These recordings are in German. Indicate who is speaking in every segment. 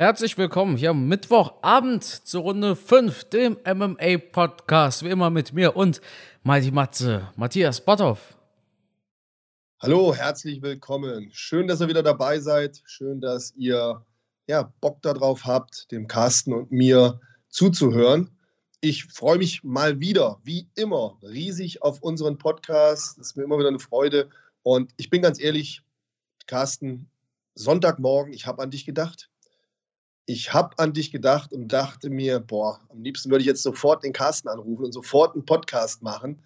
Speaker 1: Herzlich willkommen hier am Mittwochabend zur Runde 5, dem MMA-Podcast. Wie immer mit mir und Mighty Matze, Matthias Botthoff.
Speaker 2: Hallo, herzlich willkommen. Schön, dass ihr wieder dabei seid. Schön, dass ihr ja, Bock darauf habt, dem Carsten und mir zuzuhören. Ich freue mich mal wieder, wie immer, riesig auf unseren Podcast. Es ist mir immer wieder eine Freude. Und ich bin ganz ehrlich, Carsten, Sonntagmorgen, ich habe an dich gedacht ich habe an dich gedacht und dachte mir, boah, am liebsten würde ich jetzt sofort den Carsten anrufen und sofort einen Podcast machen,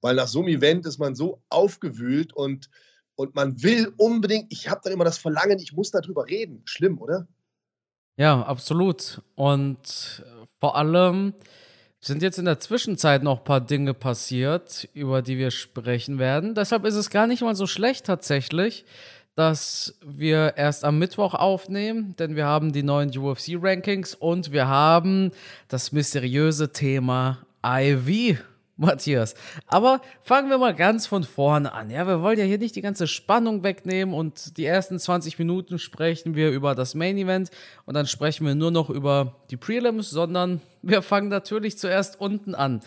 Speaker 2: weil nach so einem Event ist man so aufgewühlt und, und man will unbedingt, ich habe dann immer das Verlangen, ich muss darüber reden. Schlimm, oder?
Speaker 1: Ja, absolut. Und vor allem sind jetzt in der Zwischenzeit noch ein paar Dinge passiert, über die wir sprechen werden. Deshalb ist es gar nicht mal so schlecht tatsächlich, dass wir erst am Mittwoch aufnehmen, denn wir haben die neuen UFC-Rankings und wir haben das mysteriöse Thema IV, Matthias. Aber fangen wir mal ganz von vorne an. Ja, wir wollen ja hier nicht die ganze Spannung wegnehmen und die ersten 20 Minuten sprechen wir über das Main Event und dann sprechen wir nur noch über die Prelims, sondern wir fangen natürlich zuerst unten an.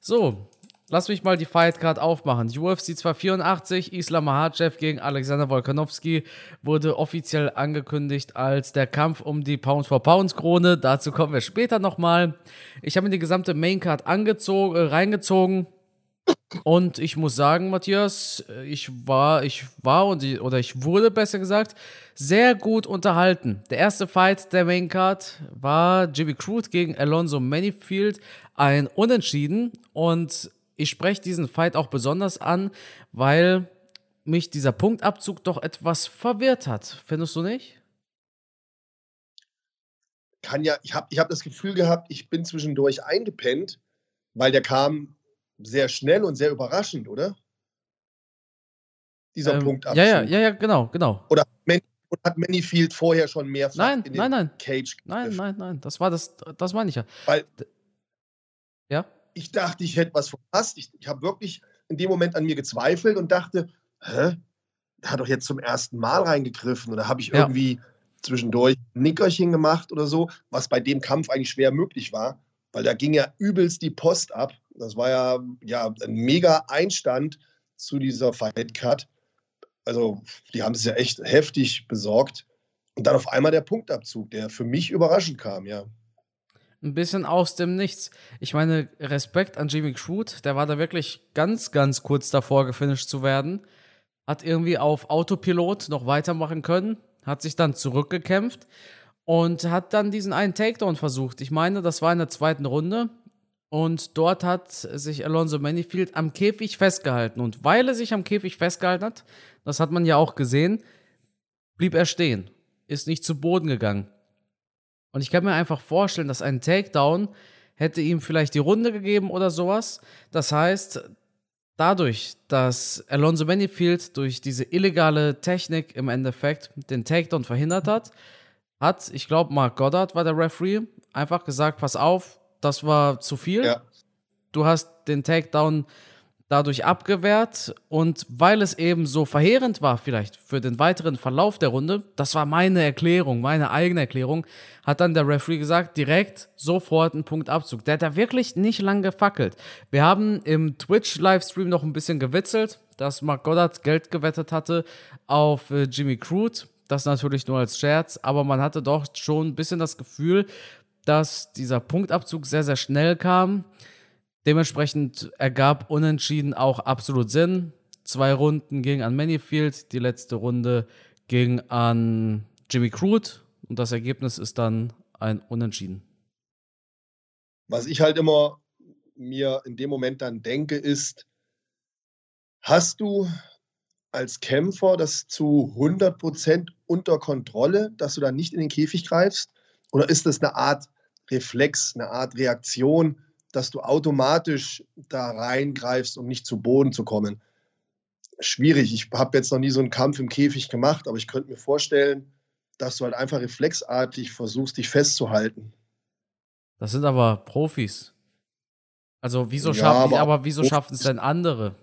Speaker 1: So, Lass mich mal die Fight Card aufmachen. UFC 284, Islam Mahachev gegen Alexander Volkanovski wurde offiziell angekündigt als der Kampf um die Pound for Pounds Krone. Dazu kommen wir später nochmal. Ich habe mir die gesamte Main Card angezogen, äh, reingezogen. Und ich muss sagen, Matthias, ich war, ich war und ich, oder ich wurde besser gesagt sehr gut unterhalten. Der erste Fight der Main Card war Jimmy Crude gegen Alonso Manifield, ein Unentschieden und ich spreche diesen Fight auch besonders an, weil mich dieser Punktabzug doch etwas verwirrt hat. Findest du nicht?
Speaker 2: Kann ja, ich habe ich hab das Gefühl gehabt, ich bin zwischendurch eingepennt, weil der kam sehr schnell und sehr überraschend, oder?
Speaker 1: Dieser ähm, Punktabzug. Ja, ja, ja, ja, genau, genau.
Speaker 2: Oder hat Manyfield vorher schon mehrfach
Speaker 1: nein, in den nein, nein.
Speaker 2: Cage
Speaker 1: Nein, nein, nein, das war das, das meine ich ja.
Speaker 2: Weil, ja? Ich dachte, ich hätte was verpasst. Ich, ich habe wirklich in dem Moment an mir gezweifelt und dachte, hä? Der hat doch jetzt zum ersten Mal reingegriffen oder habe ich ja. irgendwie zwischendurch ein Nickerchen gemacht oder so, was bei dem Kampf eigentlich schwer möglich war, weil da ging ja übelst die Post ab. Das war ja, ja ein mega Einstand zu dieser Fight Cut. Also, die haben es ja echt heftig besorgt. Und dann auf einmal der Punktabzug, der für mich überraschend kam, ja
Speaker 1: ein bisschen aus dem Nichts. Ich meine, Respekt an Jimmy Crude, der war da wirklich ganz, ganz kurz davor, gefinisht zu werden. Hat irgendwie auf Autopilot noch weitermachen können, hat sich dann zurückgekämpft und hat dann diesen einen Takedown versucht. Ich meine, das war in der zweiten Runde. Und dort hat sich Alonso Manifield am Käfig festgehalten. Und weil er sich am Käfig festgehalten hat, das hat man ja auch gesehen, blieb er stehen, ist nicht zu Boden gegangen. Und ich kann mir einfach vorstellen, dass ein Takedown hätte ihm vielleicht die Runde gegeben oder sowas. Das heißt, dadurch, dass Alonso Manifield durch diese illegale Technik im Endeffekt den Takedown verhindert hat, hat, ich glaube, Mark Goddard war der Referee, einfach gesagt, pass auf, das war zu viel. Ja. Du hast den Takedown dadurch abgewehrt und weil es eben so verheerend war vielleicht für den weiteren Verlauf der Runde, das war meine Erklärung, meine eigene Erklärung, hat dann der Referee gesagt, direkt sofort einen Punktabzug. Der hat da wirklich nicht lang gefackelt. Wir haben im Twitch-Livestream noch ein bisschen gewitzelt, dass Mark Goddard Geld gewettet hatte auf äh, Jimmy Crude. Das natürlich nur als Scherz, aber man hatte doch schon ein bisschen das Gefühl, dass dieser Punktabzug sehr, sehr schnell kam. Dementsprechend ergab Unentschieden auch absolut Sinn. Zwei Runden ging an Manifield, die letzte Runde ging an Jimmy Crude und das Ergebnis ist dann ein Unentschieden.
Speaker 2: Was ich halt immer mir in dem Moment dann denke, ist, hast du als Kämpfer das zu 100% unter Kontrolle, dass du dann nicht in den Käfig greifst? Oder ist das eine Art Reflex, eine Art Reaktion, dass du automatisch da reingreifst, um nicht zu Boden zu kommen. Schwierig. Ich habe jetzt noch nie so einen Kampf im Käfig gemacht, aber ich könnte mir vorstellen, dass du halt einfach reflexartig versuchst, dich festzuhalten.
Speaker 1: Das sind aber Profis. Also wieso ja, schaffen aber, aber wieso schaffen es denn andere?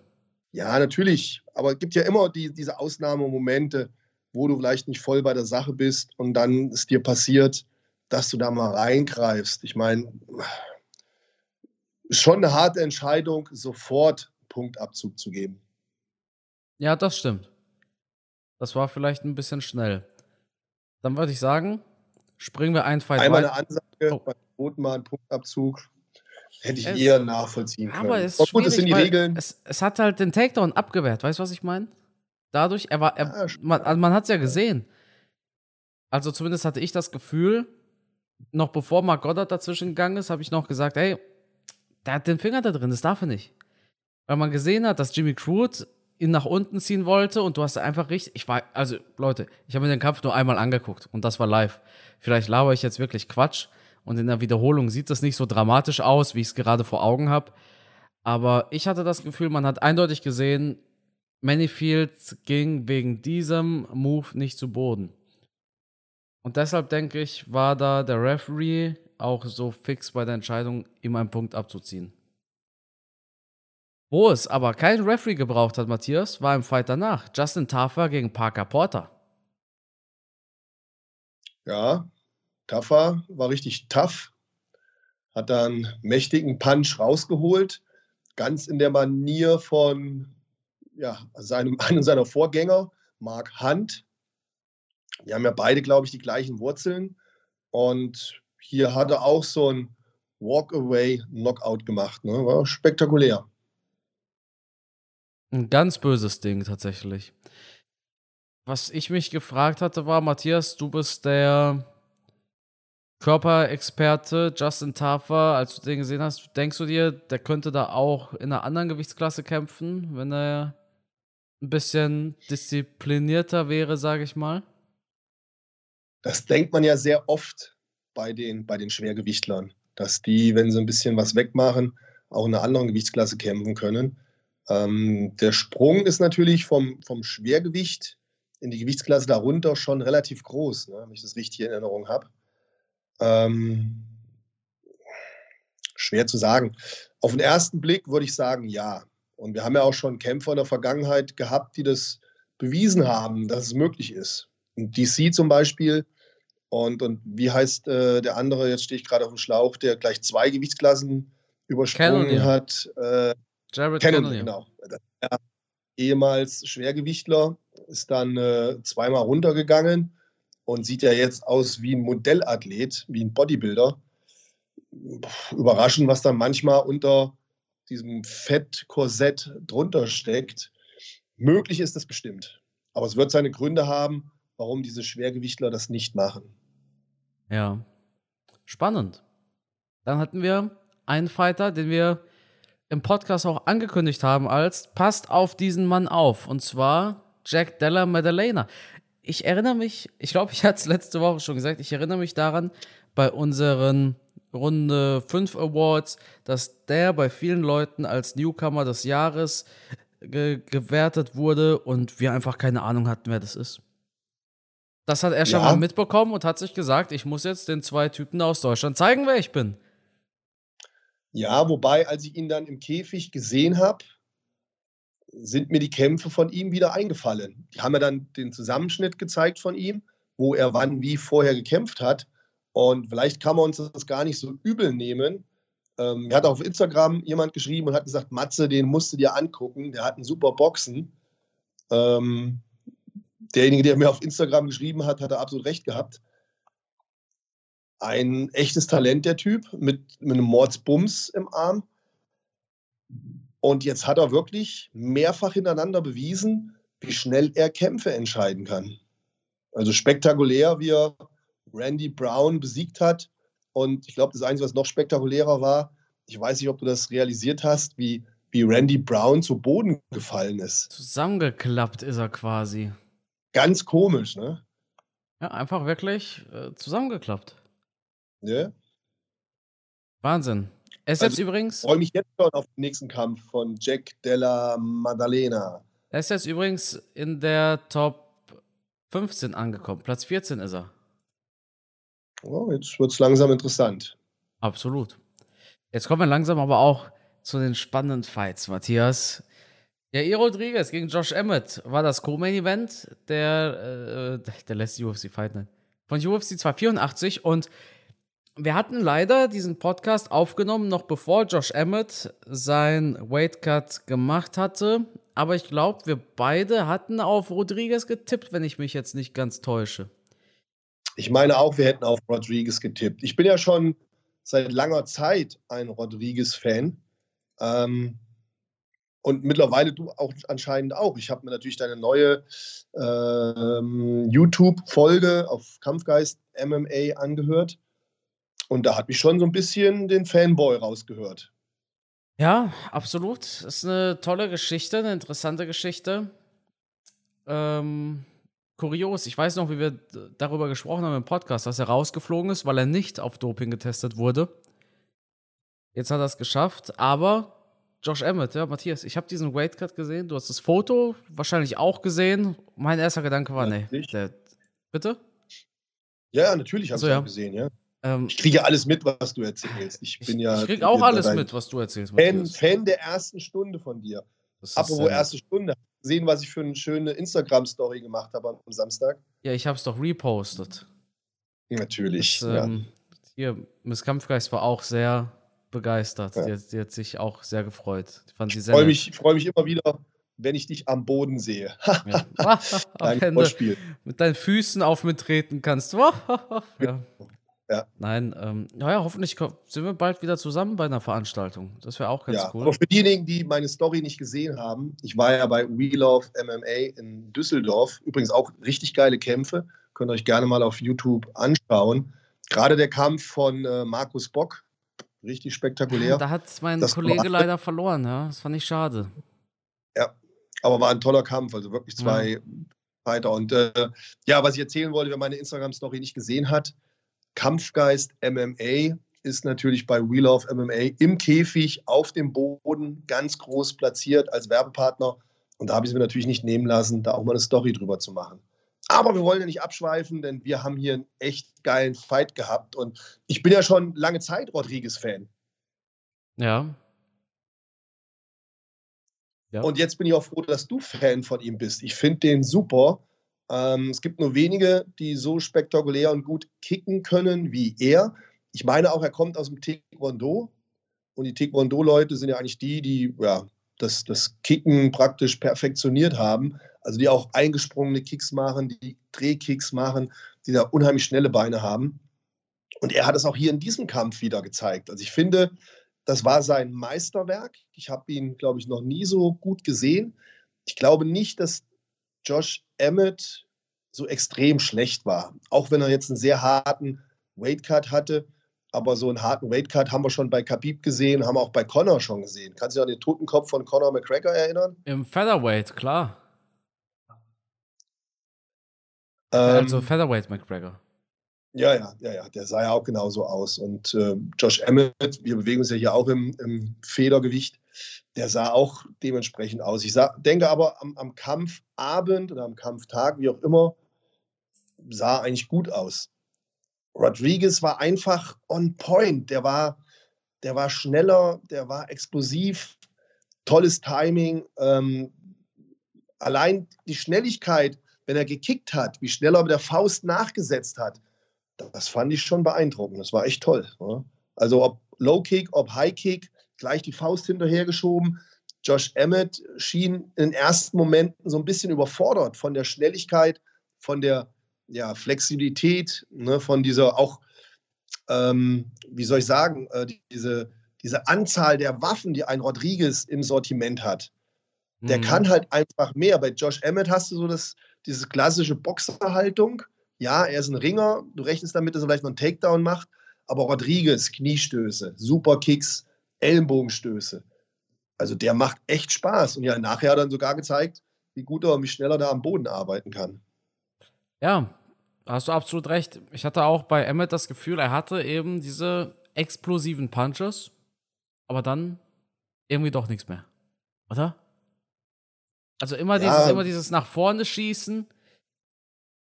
Speaker 2: Ja, natürlich. Aber es gibt ja immer die, diese Ausnahmemomente, wo du vielleicht nicht voll bei der Sache bist und dann es dir passiert, dass du da mal reingreifst. Ich meine, schon eine harte Entscheidung, sofort Punktabzug zu geben.
Speaker 1: Ja, das stimmt. Das war vielleicht ein bisschen schnell. Dann würde ich sagen, springen wir ein
Speaker 2: Fight Einmal eine Ansage, oh. beim zweiten Mal einen Punktabzug. Hätte ich es, eher nachvollziehen können.
Speaker 1: Aber es ist gut, das sind die Regeln. Es, es, hat halt den Takedown abgewehrt, weißt du, was ich meine? Dadurch, er war, er, ja, man, also man hat es ja gesehen. Also zumindest hatte ich das Gefühl, noch bevor Mark Goddard dazwischen gegangen ist, habe ich noch gesagt, ey, der hat den Finger da drin, das darf er nicht. Weil man gesehen hat, dass Jimmy Crude ihn nach unten ziehen wollte und du hast einfach richtig, ich war, also Leute, ich habe mir den Kampf nur einmal angeguckt und das war live. Vielleicht laber ich jetzt wirklich Quatsch und in der Wiederholung sieht das nicht so dramatisch aus, wie ich es gerade vor Augen habe. Aber ich hatte das Gefühl, man hat eindeutig gesehen, Manyfield ging wegen diesem Move nicht zu Boden. Und deshalb denke ich, war da der Referee auch so fix bei der Entscheidung, ihm einen Punkt abzuziehen. Wo es aber kein Referee gebraucht hat, Matthias, war im Fight danach. Justin Taffer gegen Parker Porter.
Speaker 2: Ja, Taffer war richtig tough. Hat dann mächtigen Punch rausgeholt. Ganz in der Manier von ja, seinem, einem seiner Vorgänger, Mark Hunt. Die haben ja beide, glaube ich, die gleichen Wurzeln. Und hier hat er auch so ein Walk-Away-Knockout gemacht. Ne? War spektakulär.
Speaker 1: Ein ganz böses Ding tatsächlich. Was ich mich gefragt hatte, war, Matthias, du bist der Körperexperte Justin Taffer, als du den gesehen hast, denkst du dir, der könnte da auch in einer anderen Gewichtsklasse kämpfen, wenn er ein bisschen disziplinierter wäre, sage ich mal?
Speaker 2: Das denkt man ja sehr oft bei den, bei den Schwergewichtlern, dass die, wenn sie ein bisschen was wegmachen, auch in einer anderen Gewichtsklasse kämpfen können. Ähm, der Sprung ist natürlich vom, vom Schwergewicht in die Gewichtsklasse darunter schon relativ groß, ne, wenn ich das richtig in Erinnerung habe. Ähm, schwer zu sagen. Auf den ersten Blick würde ich sagen, ja. Und wir haben ja auch schon Kämpfer in der Vergangenheit gehabt, die das bewiesen haben, dass es möglich ist. Und DC zum Beispiel. Und, und wie heißt äh, der andere, jetzt stehe ich gerade auf dem Schlauch, der gleich zwei Gewichtsklassen übersprungen Cannon, hat. Äh, Jared Cannon, Cannon, genau. Der ehemals Schwergewichtler ist dann äh, zweimal runtergegangen und sieht ja jetzt aus wie ein Modellathlet, wie ein Bodybuilder. Überraschend, was da manchmal unter diesem Fettkorsett drunter steckt. Möglich ist es bestimmt. Aber es wird seine Gründe haben, warum diese Schwergewichtler das nicht machen.
Speaker 1: Ja. Spannend. Dann hatten wir einen Fighter, den wir im Podcast auch angekündigt haben als passt auf diesen Mann auf. Und zwar Jack Della Maddalena. Ich erinnere mich, ich glaube, ich hatte es letzte Woche schon gesagt, ich erinnere mich daran, bei unseren Runde 5 Awards, dass der bei vielen Leuten als Newcomer des Jahres ge gewertet wurde und wir einfach keine Ahnung hatten, wer das ist. Das hat er schon ja. mal mitbekommen und hat sich gesagt, ich muss jetzt den zwei Typen aus Deutschland zeigen, wer ich bin.
Speaker 2: Ja, wobei, als ich ihn dann im Käfig gesehen habe, sind mir die Kämpfe von ihm wieder eingefallen. Die haben mir dann den Zusammenschnitt gezeigt von ihm, wo er wann wie vorher gekämpft hat. Und vielleicht kann man uns das gar nicht so übel nehmen. Ähm, mir hat auf Instagram jemand geschrieben und hat gesagt, Matze, den musst du dir angucken, der hat einen super Boxen. Ähm, derjenige, der mir auf Instagram geschrieben hat, hat er absolut recht gehabt. Ein echtes Talent, der Typ, mit, mit einem Mordsbums im Arm. Und jetzt hat er wirklich mehrfach hintereinander bewiesen, wie schnell er Kämpfe entscheiden kann. Also spektakulär, wie er Randy Brown besiegt hat. Und ich glaube, das Einzige, was noch spektakulärer war, ich weiß nicht, ob du das realisiert hast, wie, wie Randy Brown zu Boden gefallen ist.
Speaker 1: Zusammengeklappt ist er quasi.
Speaker 2: Ganz komisch, ne?
Speaker 1: Ja, einfach wirklich äh, zusammengeklappt.
Speaker 2: Ja.
Speaker 1: Wahnsinn. Er ist also, jetzt übrigens.
Speaker 2: Ich freue mich jetzt schon auf den nächsten Kampf von Jack Della Maddalena.
Speaker 1: Er ist jetzt übrigens in der Top 15 angekommen. Platz 14 ist er.
Speaker 2: Oh, jetzt wird es langsam interessant.
Speaker 1: Absolut. Jetzt kommen wir langsam aber auch zu den spannenden Fights, Matthias. Ja, E. Rodriguez gegen Josh Emmett war das Co-Main-Event der, äh, der lässt UFC Fight nennen. Von UFC 284 und wir hatten leider diesen Podcast aufgenommen, noch bevor Josh Emmett sein Weightcut gemacht hatte. Aber ich glaube, wir beide hatten auf Rodriguez getippt, wenn ich mich jetzt nicht ganz täusche.
Speaker 2: Ich meine auch, wir hätten auf Rodriguez getippt. Ich bin ja schon seit langer Zeit ein Rodriguez-Fan. Ähm, und mittlerweile du auch anscheinend auch. Ich habe mir natürlich deine neue ähm, YouTube-Folge auf Kampfgeist MMA angehört. Und da hat mich schon so ein bisschen den Fanboy rausgehört.
Speaker 1: Ja, absolut. Ist eine tolle Geschichte, eine interessante Geschichte. Ähm, kurios. Ich weiß noch, wie wir darüber gesprochen haben im Podcast, dass er rausgeflogen ist, weil er nicht auf Doping getestet wurde. Jetzt hat er es geschafft, aber Josh Emmett, ja, Matthias, ich habe diesen Weightcut gesehen. Du hast das Foto wahrscheinlich auch gesehen. Mein erster Gedanke war, ja, nee, der, bitte?
Speaker 2: Ja, natürlich habe also, ich ja. gesehen, ja. Ähm, ich kriege alles mit, was du erzählst. Ich bin ja.
Speaker 1: Ich kriege auch alles mit, was du erzählst.
Speaker 2: Fan, Fan, der ersten Stunde von dir. Apropos erste Stunde. Sehen, was ich für eine schöne Instagram-Story gemacht habe am Samstag.
Speaker 1: Ja, ich habe es doch repostet.
Speaker 2: Natürlich.
Speaker 1: Das, ähm, Hier, Miss Kampfgeist war auch sehr begeistert. Ja. Die, hat, die, hat, sich auch sehr gefreut.
Speaker 2: Ich fand. Ich freue mich, freu mich immer wieder, wenn ich dich am Boden sehe. ja.
Speaker 1: Dein mit deinen Füßen auf mir treten kannst. ja. Ja. Nein, ähm, naja, hoffentlich sind wir bald wieder zusammen bei einer Veranstaltung. Das wäre auch ganz ja, cool.
Speaker 2: Aber für diejenigen, die meine Story nicht gesehen haben, ich war ja bei We Love MMA in Düsseldorf. Übrigens auch richtig geile Kämpfe. Könnt ihr euch gerne mal auf YouTube anschauen. Gerade der Kampf von äh, Markus Bock, richtig spektakulär.
Speaker 1: Da hat mein das Kollege leider verloren, ja. Das fand ich schade.
Speaker 2: Ja, aber war ein toller Kampf. Also wirklich zwei ja. Fighter. Und äh, ja, was ich erzählen wollte, wer meine Instagram-Story nicht gesehen hat, Kampfgeist MMA ist natürlich bei We Love MMA im Käfig auf dem Boden ganz groß platziert als Werbepartner. Und da habe ich es mir natürlich nicht nehmen lassen, da auch mal eine Story drüber zu machen. Aber wir wollen ja nicht abschweifen, denn wir haben hier einen echt geilen Fight gehabt. Und ich bin ja schon lange Zeit Rodriguez-Fan.
Speaker 1: Ja.
Speaker 2: ja. Und jetzt bin ich auch froh, dass du Fan von ihm bist. Ich finde den super. Ähm, es gibt nur wenige, die so spektakulär und gut kicken können wie er. Ich meine auch, er kommt aus dem Taekwondo. Und die Taekwondo-Leute sind ja eigentlich die, die ja, das, das Kicken praktisch perfektioniert haben. Also die auch eingesprungene Kicks machen, die Drehkicks machen, die da unheimlich schnelle Beine haben. Und er hat es auch hier in diesem Kampf wieder gezeigt. Also ich finde, das war sein Meisterwerk. Ich habe ihn, glaube ich, noch nie so gut gesehen. Ich glaube nicht, dass Josh Emmett so extrem schlecht war. Auch wenn er jetzt einen sehr harten Weightcut hatte. Aber so einen harten Weightcut haben wir schon bei Khabib gesehen, haben wir auch bei Connor schon gesehen. Kannst du dich an den Totenkopf von Connor McGregor erinnern?
Speaker 1: Im Featherweight, klar. Ähm, also Featherweight McGregor.
Speaker 2: Ja, ja, ja, ja, der sah ja auch genauso aus. Und äh, Josh Emmett, wir bewegen uns ja hier auch im, im Federgewicht, der sah auch dementsprechend aus. Ich sah, denke aber am, am Kampfabend oder am Kampftag, wie auch immer, sah eigentlich gut aus. Rodriguez war einfach on point. Der war, der war schneller, der war explosiv, tolles Timing. Ähm, allein die Schnelligkeit, wenn er gekickt hat, wie schnell er mit der Faust nachgesetzt hat, das fand ich schon beeindruckend. Das war echt toll. Ne? Also ob Low Kick, ob High Kick, gleich die Faust hinterhergeschoben. Josh Emmett schien in den ersten Momenten so ein bisschen überfordert von der Schnelligkeit, von der ja, Flexibilität, ne, von dieser auch, ähm, wie soll ich sagen, äh, diese, diese Anzahl der Waffen, die ein Rodriguez im Sortiment hat. Der mhm. kann halt einfach mehr. Bei Josh Emmett hast du so das, diese klassische Boxerhaltung. Ja, er ist ein Ringer. Du rechnest damit, dass er vielleicht noch einen Takedown macht. Aber Rodriguez, Kniestöße, Superkicks, Ellenbogenstöße. Also der macht echt Spaß. Und ja, nachher hat er dann sogar gezeigt, wie gut er und wie schnell er da am Boden arbeiten kann.
Speaker 1: Ja, hast du absolut recht. Ich hatte auch bei Emmett das Gefühl, er hatte eben diese explosiven Punches, aber dann irgendwie doch nichts mehr. Oder? Also immer dieses, ja. immer dieses nach vorne schießen.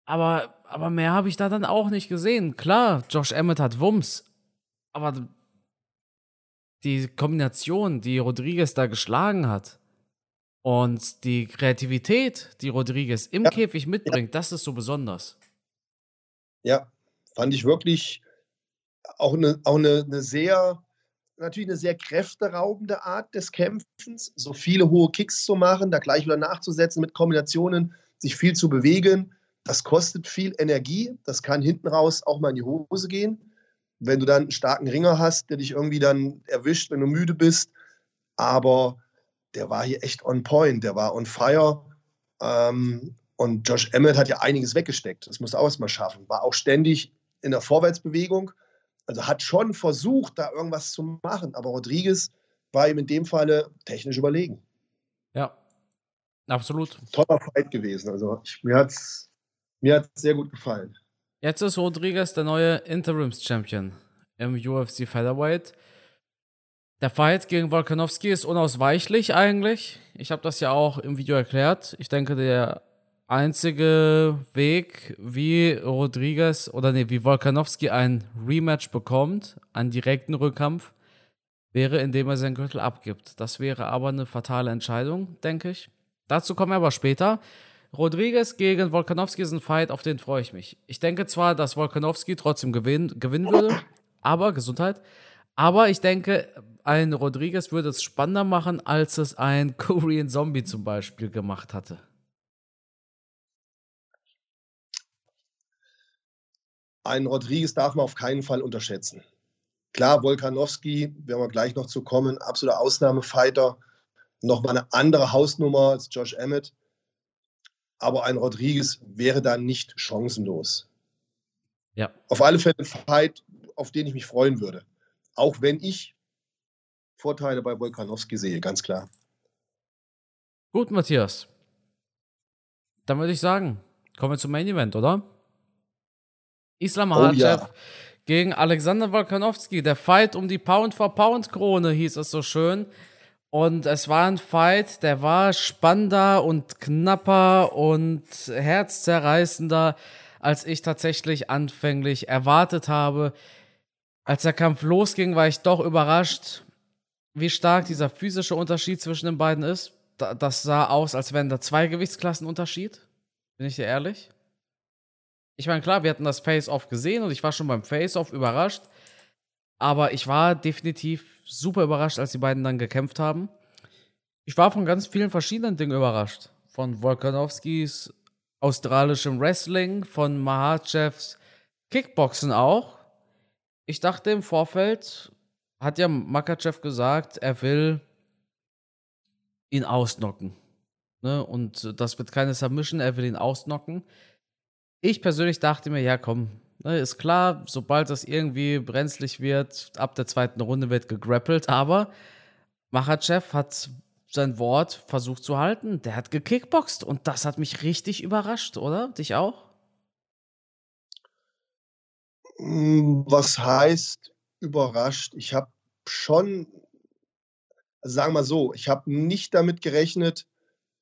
Speaker 1: Aber, aber mehr habe ich da dann auch nicht gesehen. Klar, Josh Emmett hat Wumms. Aber die Kombination, die Rodriguez da geschlagen hat und die Kreativität, die Rodriguez im ja. Käfig mitbringt, ja. das ist so besonders.
Speaker 2: Ja, fand ich wirklich auch eine, auch eine, eine sehr, natürlich eine sehr kräfteraubende Art des Kämpfens, so viele hohe Kicks zu machen, da gleich wieder nachzusetzen mit Kombinationen, sich viel zu bewegen. Das kostet viel Energie. Das kann hinten raus auch mal in die Hose gehen. Wenn du dann einen starken Ringer hast, der dich irgendwie dann erwischt, wenn du müde bist. Aber der war hier echt on point, der war on fire. Ähm, und Josh Emmett hat ja einiges weggesteckt. Das musste auch erstmal schaffen. War auch ständig in der Vorwärtsbewegung. Also hat schon versucht, da irgendwas zu machen. Aber Rodriguez war ihm in dem Falle technisch überlegen.
Speaker 1: Ja, absolut.
Speaker 2: Toller Fight gewesen. Also ich, mir hat es mir hat's sehr gut gefallen.
Speaker 1: Jetzt ist Rodriguez der neue Interims-Champion im UFC Featherweight. Der Fight gegen Volkanovski ist unausweichlich eigentlich. Ich habe das ja auch im Video erklärt. Ich denke, der einzige Weg, wie Rodriguez oder nee, wie Volkanovski ein Rematch bekommt, einen direkten Rückkampf, wäre, indem er seinen Gürtel abgibt. Das wäre aber eine fatale Entscheidung, denke ich. Dazu kommen wir aber später. Rodriguez gegen Volkanovski ist ein Fight, auf den freue ich mich. Ich denke zwar, dass Volkanovski trotzdem gewinnen, gewinnen würde, aber Gesundheit. Aber ich denke, ein Rodriguez würde es spannender machen, als es ein Korean Zombie zum Beispiel gemacht hatte.
Speaker 2: Ein Rodriguez darf man auf keinen Fall unterschätzen. Klar, Volkanowski, werden wir gleich noch zu kommen, absoluter Ausnahmefighter, nochmal eine andere Hausnummer als Josh Emmett. Aber ein Rodriguez wäre da nicht chancenlos. Ja. Auf alle Fälle ein Fight, auf den ich mich freuen würde. Auch wenn ich Vorteile bei Volkanowski sehe, ganz klar.
Speaker 1: Gut, Matthias. Dann würde ich sagen, kommen wir zum Main Event, oder? Islam Makhachev oh, ja. gegen Alexander Volkanowski. Der Fight um die Pound-for-Pound-Krone hieß es so schön. Und es war ein Fight, der war spannender und knapper und herzzerreißender, als ich tatsächlich anfänglich erwartet habe. Als der Kampf losging, war ich doch überrascht, wie stark dieser physische Unterschied zwischen den beiden ist. Das sah aus, als wären da zwei Gewichtsklassen Unterschied. Bin ich dir ehrlich? Ich meine, klar, wir hatten das Face-Off gesehen und ich war schon beim Face-Off überrascht. Aber ich war definitiv super überrascht, als die beiden dann gekämpft haben. Ich war von ganz vielen verschiedenen Dingen überrascht. Von Volkanowskis australischem Wrestling, von Mahachevs Kickboxen auch. Ich dachte im Vorfeld, hat ja Makachev gesagt, er will ihn ausnocken. Ne? Und das wird keine Submission, er will ihn ausnocken. Ich persönlich dachte mir, ja, komm, ne, ist klar, sobald das irgendwie brenzlig wird, ab der zweiten Runde wird gegrappelt, aber Machachev hat sein Wort versucht zu halten. Der hat gekickboxt und das hat mich richtig überrascht, oder? Dich auch?
Speaker 2: Hm, was heißt überrascht? Ich habe schon, also sagen wir mal so, ich habe nicht damit gerechnet,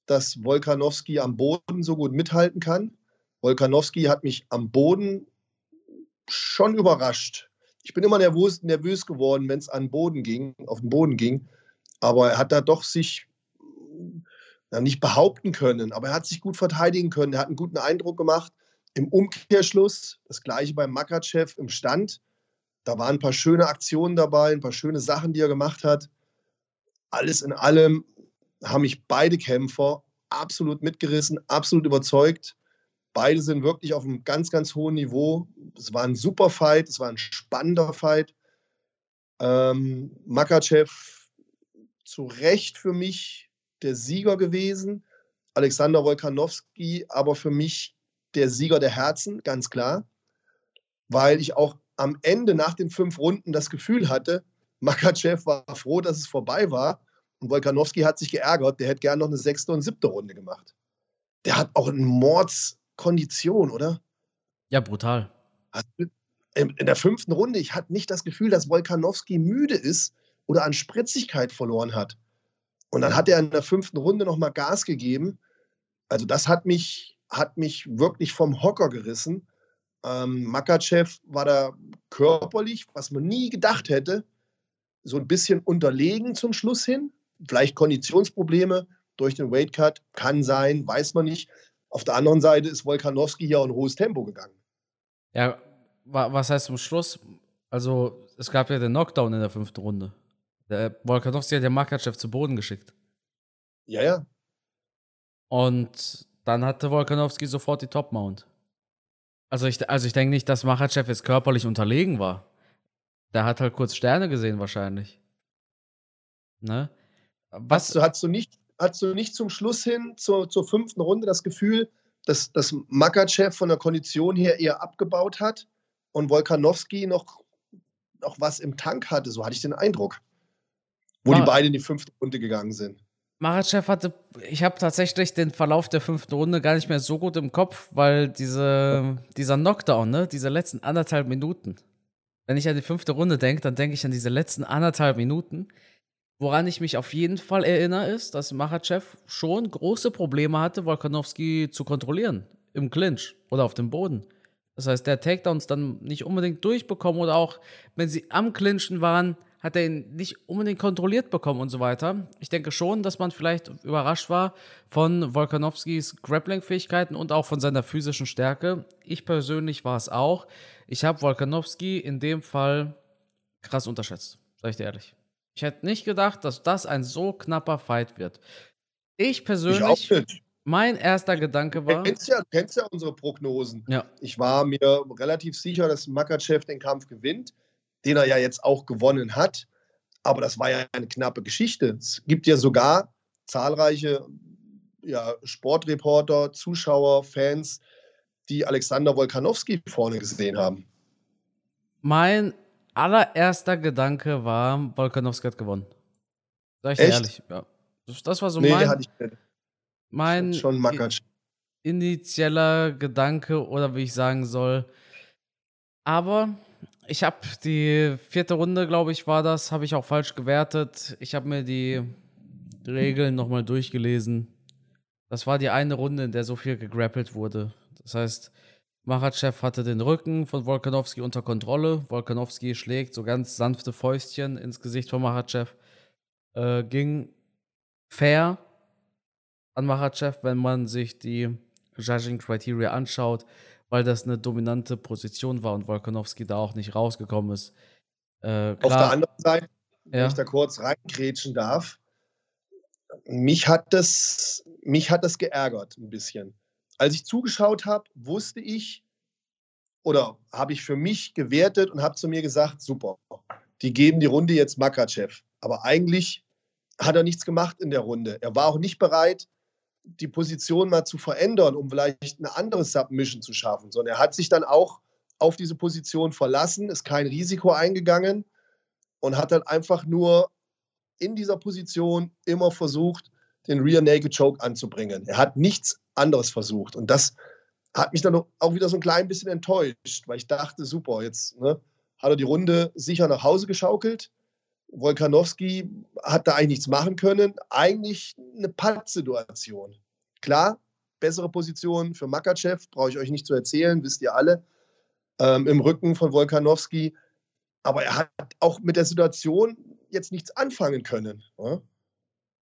Speaker 2: dass Wolkanowski am Boden so gut mithalten kann. Volkanowski hat mich am Boden schon überrascht. Ich bin immer nervös, nervös geworden, wenn es an Boden ging, auf den Boden ging. Aber er hat da doch sich ja, nicht behaupten können, aber er hat sich gut verteidigen können. Er hat einen guten Eindruck gemacht. Im Umkehrschluss, das gleiche beim Makachev im Stand. Da waren ein paar schöne Aktionen dabei, ein paar schöne Sachen, die er gemacht hat. Alles in allem haben mich beide Kämpfer absolut mitgerissen, absolut überzeugt. Beide sind wirklich auf einem ganz, ganz hohen Niveau. Es war ein super Fight, es war ein spannender Fight. Ähm, Makachev zu Recht für mich der Sieger gewesen. Alexander Wolkanowski aber für mich der Sieger der Herzen, ganz klar. Weil ich auch am Ende nach den fünf Runden das Gefühl hatte, Makachev war froh, dass es vorbei war. Und Wolkanowski hat sich geärgert, der hätte gerne noch eine sechste und siebte Runde gemacht. Der hat auch einen Mords, Kondition, oder?
Speaker 1: Ja, brutal.
Speaker 2: In der fünften Runde, ich hatte nicht das Gefühl, dass Wolkanowski müde ist oder an Spritzigkeit verloren hat. Und dann hat er in der fünften Runde nochmal Gas gegeben. Also das hat mich, hat mich wirklich vom Hocker gerissen. Ähm, Makachev war da körperlich, was man nie gedacht hätte, so ein bisschen unterlegen zum Schluss hin. Vielleicht Konditionsprobleme durch den Weightcut, kann sein, weiß man nicht. Auf der anderen Seite ist Wolkanowski hier ein hohes Tempo gegangen.
Speaker 1: Ja, was heißt zum Schluss? Also, es gab ja den Knockdown in der fünften Runde. Der Volkanovski hat ja Makachev zu Boden geschickt.
Speaker 2: Ja, ja.
Speaker 1: Und dann hatte Volkanovski sofort die Top-Mount. Also ich, also ich denke nicht, dass Makachev jetzt körperlich unterlegen war. Der hat halt kurz Sterne gesehen wahrscheinlich. Ne?
Speaker 2: Was? Hast, du, hast, du nicht, hast du nicht zum Schluss hin, zur, zur fünften Runde, das Gefühl, dass, dass Makachev von der Kondition her eher abgebaut hat und Volkanowski noch, noch was im Tank hatte? So hatte ich den Eindruck. Wo Mar die beiden in die fünfte Runde gegangen sind.
Speaker 1: Marachev hatte, ich habe tatsächlich den Verlauf der fünften Runde gar nicht mehr so gut im Kopf, weil diese, dieser Knockdown, ne, diese letzten anderthalb Minuten, wenn ich an die fünfte Runde denke, dann denke ich an diese letzten anderthalb Minuten. Woran ich mich auf jeden Fall erinnere, ist, dass Machachev schon große Probleme hatte, Volkanovski zu kontrollieren. Im Clinch oder auf dem Boden. Das heißt, der Takedowns dann nicht unbedingt durchbekommen oder auch, wenn sie am Clinchen waren, hat er ihn nicht unbedingt kontrolliert bekommen und so weiter. Ich denke schon, dass man vielleicht überrascht war von Volkanowskis Grappling-Fähigkeiten und auch von seiner physischen Stärke. Ich persönlich war es auch. Ich habe Volkanowski in dem Fall krass unterschätzt, sag ich dir ehrlich. Ich hätte nicht gedacht, dass das ein so knapper Fight wird. Ich persönlich, ich mein erster Gedanke war.
Speaker 2: Du kennst ja, kennst ja unsere Prognosen. Ja. Ich war mir relativ sicher, dass Makachev den Kampf gewinnt den er ja jetzt auch gewonnen hat. Aber das war ja eine knappe Geschichte. Es gibt ja sogar zahlreiche ja, Sportreporter, Zuschauer, Fans, die Alexander Wolkanowski vorne gesehen haben.
Speaker 1: Mein allererster Gedanke war, Wolkanowski hat gewonnen. Sag ich dir ehrlich. Ja. Das war so nee, mein, mein
Speaker 2: schon
Speaker 1: initieller Gedanke oder wie ich sagen soll. Aber ich habe die vierte Runde, glaube ich, war das, habe ich auch falsch gewertet. Ich habe mir die Regeln nochmal durchgelesen. Das war die eine Runde, in der so viel gegrappelt wurde. Das heißt, Machachev hatte den Rücken von Volkanowski unter Kontrolle. Volkanowski schlägt so ganz sanfte Fäustchen ins Gesicht von Machachev. Äh, ging fair an Machachev, wenn man sich die Judging Criteria anschaut weil das eine dominante Position war und Volkanowski da auch nicht rausgekommen ist.
Speaker 2: Äh, Auf der anderen Seite, wenn ja. ich da kurz reingrätschen darf, mich hat, das, mich hat das geärgert ein bisschen. Als ich zugeschaut habe, wusste ich oder habe ich für mich gewertet und habe zu mir gesagt, super, die geben die Runde jetzt Makachev. Aber eigentlich hat er nichts gemacht in der Runde. Er war auch nicht bereit, die Position mal zu verändern, um vielleicht eine andere Submission zu schaffen, sondern er hat sich dann auch auf diese Position verlassen, ist kein Risiko eingegangen und hat dann einfach nur in dieser Position immer versucht, den Rear Naked Choke anzubringen. Er hat nichts anderes versucht und das hat mich dann auch wieder so ein klein bisschen enttäuscht, weil ich dachte, super, jetzt ne, hat er die Runde sicher nach Hause geschaukelt Wolkanowski hat da eigentlich nichts machen können. Eigentlich eine Pattsituation. Klar, bessere Position für Makachev, brauche ich euch nicht zu erzählen, wisst ihr alle, ähm, im Rücken von Wolkanowski. Aber er hat auch mit der Situation jetzt nichts anfangen können. Ja?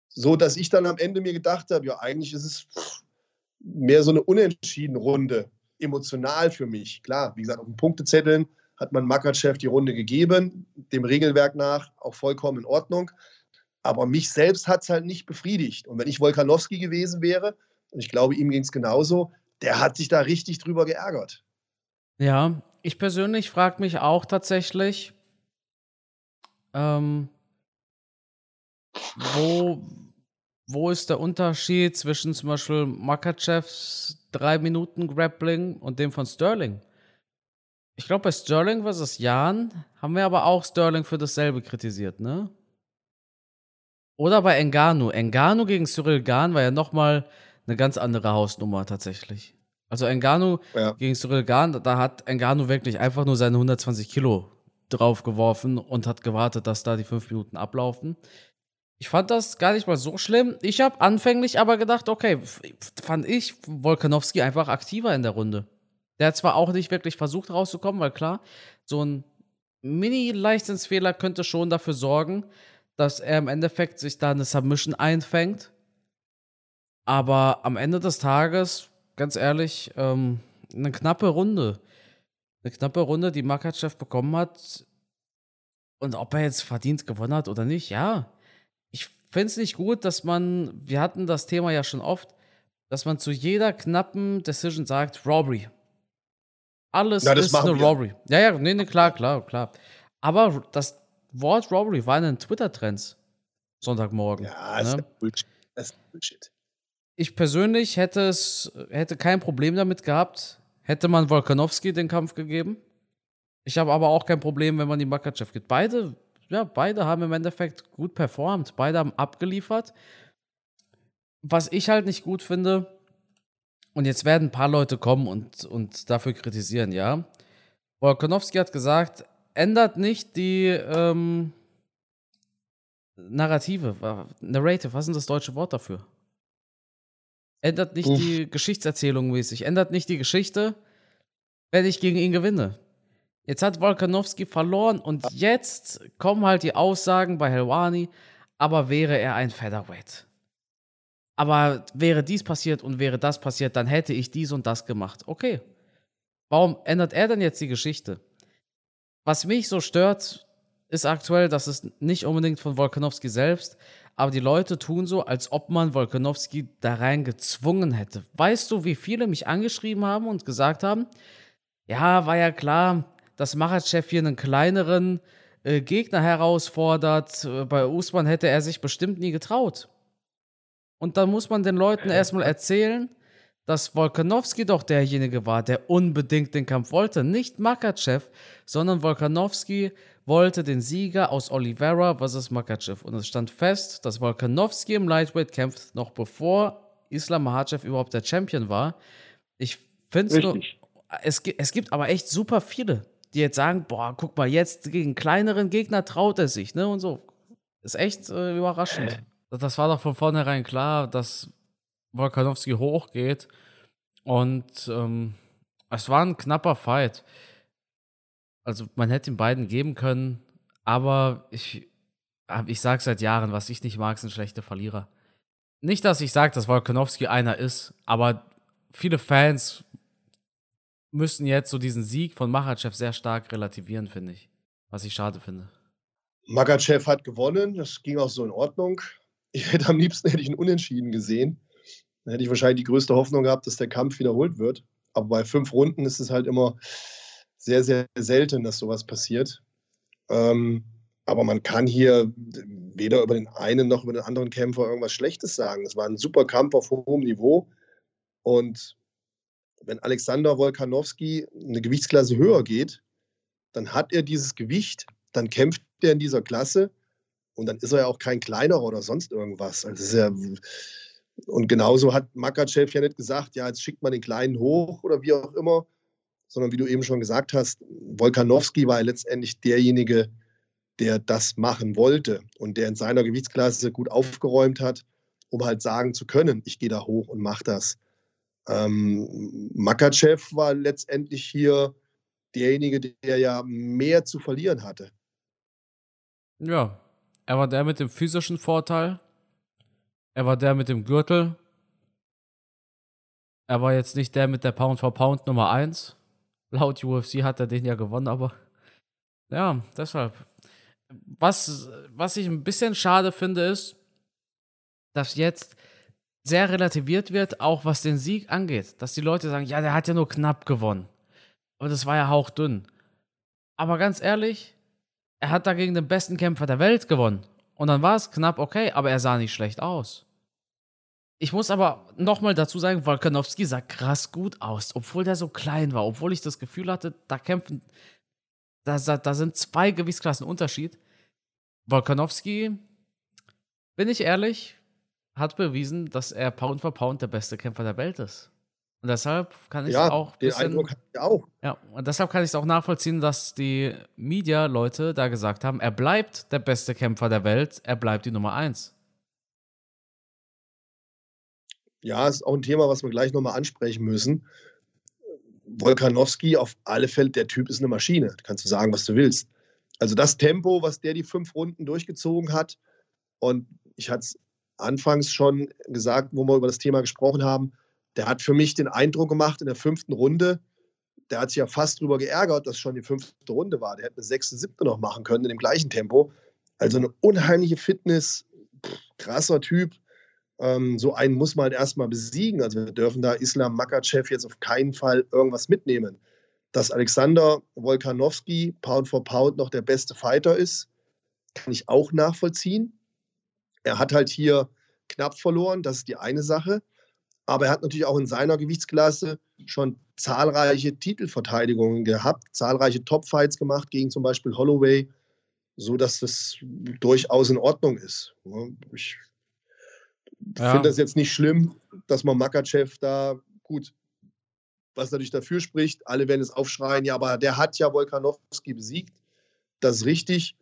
Speaker 2: So dass ich dann am Ende mir gedacht habe, ja, eigentlich ist es mehr so eine unentschiedene Runde, emotional für mich. Klar, wie gesagt, auf den Punktezetteln hat man Makachev die Runde gegeben, dem Regelwerk nach auch vollkommen in Ordnung. Aber mich selbst hat es halt nicht befriedigt. Und wenn ich Wolkanowski gewesen wäre, und ich glaube, ihm ging es genauso, der hat sich da richtig drüber geärgert.
Speaker 1: Ja, ich persönlich frage mich auch tatsächlich, ähm, wo, wo ist der Unterschied zwischen zum Beispiel Makachevs 3 Minuten Grappling und dem von Sterling? Ich glaube, bei Sterling vs. Jan haben wir aber auch Sterling für dasselbe kritisiert, ne? Oder bei Engano. Engano gegen Cyril Gahn war ja nochmal eine ganz andere Hausnummer tatsächlich. Also Engano ja. gegen Cyril Gahn, da hat Engano wirklich einfach nur seine 120 Kilo draufgeworfen und hat gewartet, dass da die fünf Minuten ablaufen. Ich fand das gar nicht mal so schlimm. Ich habe anfänglich aber gedacht, okay, fand ich Volkanowski einfach aktiver in der Runde. Der hat zwar auch nicht wirklich versucht rauszukommen, weil klar, so ein Mini-Leichtsinnsfehler könnte schon dafür sorgen, dass er im Endeffekt sich da eine Submission einfängt. Aber am Ende des Tages, ganz ehrlich, ähm, eine knappe Runde. Eine knappe Runde, die Makachev bekommen hat. Und ob er jetzt verdient gewonnen hat oder nicht, ja. Ich finde es nicht gut, dass man, wir hatten das Thema ja schon oft, dass man zu jeder knappen Decision sagt, Robbery. Alles
Speaker 2: Ja,
Speaker 1: ist eine
Speaker 2: wir.
Speaker 1: Robbery. Ja, ja, nee, nee, klar, klar, klar. Aber das Wort Robbery war in den Twitter-Trends Sonntagmorgen.
Speaker 2: Ja, ist
Speaker 1: ne?
Speaker 2: ja Bullshit. Das ist Bullshit.
Speaker 1: Ich persönlich hätte es, hätte kein Problem damit gehabt, hätte man Volkanovski den Kampf gegeben. Ich habe aber auch kein Problem, wenn man die Makachev gibt. Beide, ja, beide haben im Endeffekt gut performt. Beide haben abgeliefert. Was ich halt nicht gut finde, und jetzt werden ein paar Leute kommen und, und dafür kritisieren, ja. Volkanovski hat gesagt, ändert nicht die ähm, Narrative, Narrative, was ist denn das deutsche Wort dafür? Ändert nicht
Speaker 2: Uff.
Speaker 1: die Geschichtserzählung mäßig, ändert nicht die Geschichte, wenn ich gegen ihn gewinne. Jetzt hat Volkanovski verloren und jetzt kommen halt die Aussagen bei Helwani, aber wäre er ein Featherweight. Aber wäre dies passiert und wäre das passiert, dann hätte ich dies und das gemacht. Okay. Warum ändert er denn jetzt die Geschichte? Was mich so stört, ist aktuell, dass es nicht unbedingt von Volkanovski selbst, aber die Leute tun so, als ob man Volkanovski da rein gezwungen hätte. Weißt du, wie viele mich angeschrieben haben und gesagt haben, ja, war ja klar, dass Makhachev hier einen kleineren äh, Gegner herausfordert. Äh, Bei Usman hätte er sich bestimmt nie getraut. Und dann muss man den Leuten erstmal erzählen, dass Volkanovski doch derjenige war, der unbedingt den Kampf wollte. Nicht Makachev, sondern Volkanovski wollte den Sieger aus Oliveira versus Makachev. Und es stand fest, dass Volkanovski im Lightweight kämpft, noch bevor Islam Makhachev überhaupt der Champion war. Ich finde es nur. Es gibt aber echt super viele, die jetzt sagen: Boah, guck mal, jetzt gegen kleineren Gegner traut er sich, ne? Und so. Ist echt äh, überraschend. Das war doch von vornherein klar, dass Volkanovski hochgeht. Und ähm, es war ein knapper Fight. Also man hätte ihn beiden geben können, aber ich, ich sage seit Jahren, was ich nicht mag, sind schlechte Verlierer. Nicht, dass ich sage, dass Volkanovski einer ist, aber viele Fans müssen jetzt so diesen Sieg von Machachev sehr stark relativieren, finde ich. Was ich schade finde.
Speaker 2: Makachev hat gewonnen, das ging auch so in Ordnung. Ich hätte am liebsten hätte ich einen Unentschieden gesehen. Dann hätte ich wahrscheinlich die größte Hoffnung gehabt, dass der Kampf wiederholt wird. Aber bei fünf Runden ist es halt immer sehr, sehr selten, dass sowas passiert. Ähm, aber man kann hier weder über den einen noch über den anderen Kämpfer irgendwas Schlechtes sagen. Es war ein super Kampf auf hohem Niveau. Und wenn Alexander Wolkanowski eine Gewichtsklasse höher geht, dann hat er dieses Gewicht, dann kämpft er in dieser Klasse und dann ist er ja auch kein kleinerer oder sonst irgendwas. Also ja, und genauso hat Makachev ja nicht gesagt, ja, jetzt schickt man den Kleinen hoch oder wie auch immer, sondern wie du eben schon gesagt hast, Wolkanowski war ja letztendlich derjenige, der das machen wollte und der in seiner Gewichtsklasse gut aufgeräumt hat, um halt sagen zu können, ich gehe da hoch und mache das. Ähm, Makachev war letztendlich hier derjenige, der ja mehr zu verlieren hatte.
Speaker 1: Ja, er war der mit dem physischen Vorteil. Er war der mit dem Gürtel. Er war jetzt nicht der mit der Pound for Pound Nummer 1. Laut UFC hat er den ja gewonnen, aber ja, deshalb. Was, was ich ein bisschen schade finde, ist, dass jetzt sehr relativiert wird, auch was den Sieg angeht. Dass die Leute sagen, ja, der hat ja nur knapp gewonnen. Aber das war ja hauchdünn. Aber ganz ehrlich, er hat dagegen den besten Kämpfer der Welt gewonnen. Und dann war es knapp okay, aber er sah nicht schlecht aus. Ich muss aber nochmal dazu sagen, Volkanovski sah krass gut aus, obwohl der so klein war, obwohl ich das Gefühl hatte, da kämpfen, da, da sind zwei Gewichtsklassen Unterschied. Volkanovski, bin ich ehrlich, hat bewiesen, dass er Pound for Pound der beste Kämpfer der Welt ist. Und deshalb kann ich
Speaker 2: Ja,
Speaker 1: auch
Speaker 2: den
Speaker 1: bisschen,
Speaker 2: Eindruck hatte ich auch.
Speaker 1: ja, und deshalb kann ich es auch nachvollziehen, dass die Media-Leute da gesagt haben, er bleibt der beste Kämpfer der Welt, er bleibt die Nummer eins.
Speaker 2: Ja, ist auch ein Thema, was wir gleich nochmal ansprechen müssen. Volkanowski, auf alle Fälle, der Typ ist eine Maschine. Da kannst du sagen, was du willst. Also das Tempo, was der die fünf Runden durchgezogen hat, und ich hatte es anfangs schon gesagt, wo wir über das Thema gesprochen haben, der hat für mich den Eindruck gemacht in der fünften Runde, der hat sich ja fast drüber geärgert, dass schon die fünfte Runde war. Der hätte eine sechste, siebte noch machen können in dem gleichen Tempo. Also eine unheimliche Fitness, krasser Typ. Ähm, so einen muss man halt erstmal besiegen. Also wir dürfen da Islam Makachev jetzt auf keinen Fall irgendwas mitnehmen. Dass Alexander Wolkanowski Pound for Pound noch der beste Fighter ist, kann ich auch nachvollziehen. Er hat halt hier knapp verloren, das ist die eine Sache. Aber er hat natürlich auch in seiner Gewichtsklasse schon zahlreiche Titelverteidigungen gehabt, zahlreiche Topfights gemacht gegen zum Beispiel Holloway, so dass das durchaus in Ordnung ist. Ich ja. finde das jetzt nicht schlimm, dass man Makachev da gut, was natürlich dafür spricht, alle werden es aufschreien, ja, aber der hat ja Volkanowski besiegt. Das ist richtig.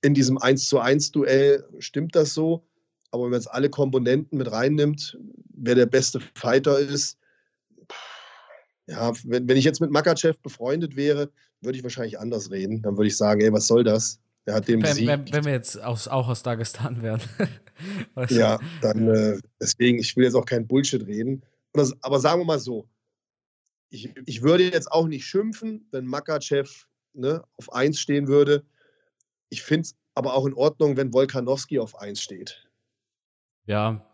Speaker 2: In diesem 1 zu 1 Duell stimmt das so. Aber wenn man jetzt alle Komponenten mit reinnimmt, wer der beste Fighter ist, ja, wenn, wenn ich jetzt mit Makachev befreundet wäre, würde ich wahrscheinlich anders reden. Dann würde ich sagen, ey, was soll das? Er hat den
Speaker 1: wenn, wenn, wenn, wir jetzt aus, auch aus Dagestan wären.
Speaker 2: ja, dann äh, deswegen, ich will jetzt auch kein Bullshit reden. Das, aber sagen wir mal so, ich, ich würde jetzt auch nicht schimpfen, wenn Makachev ne, auf 1 stehen würde. Ich finde es aber auch in Ordnung, wenn Volkanowski auf 1 steht.
Speaker 1: Ja.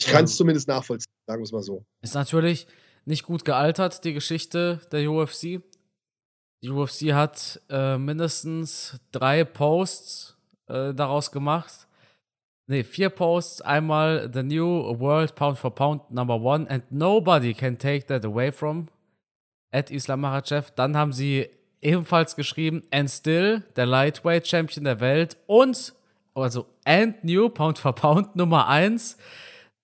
Speaker 2: Ich kann es ähm, zumindest nachvollziehen, sagen wir es mal so.
Speaker 1: Ist natürlich nicht gut gealtert, die Geschichte der UFC. Die UFC hat äh, mindestens drei Posts äh, daraus gemacht. Ne, vier Posts. Einmal The New World Pound for Pound Number One and nobody can take that away from at Islam Makhachev. Dann haben sie ebenfalls geschrieben and still der Lightweight Champion der Welt und also and new Pound for Pound Nummer 1.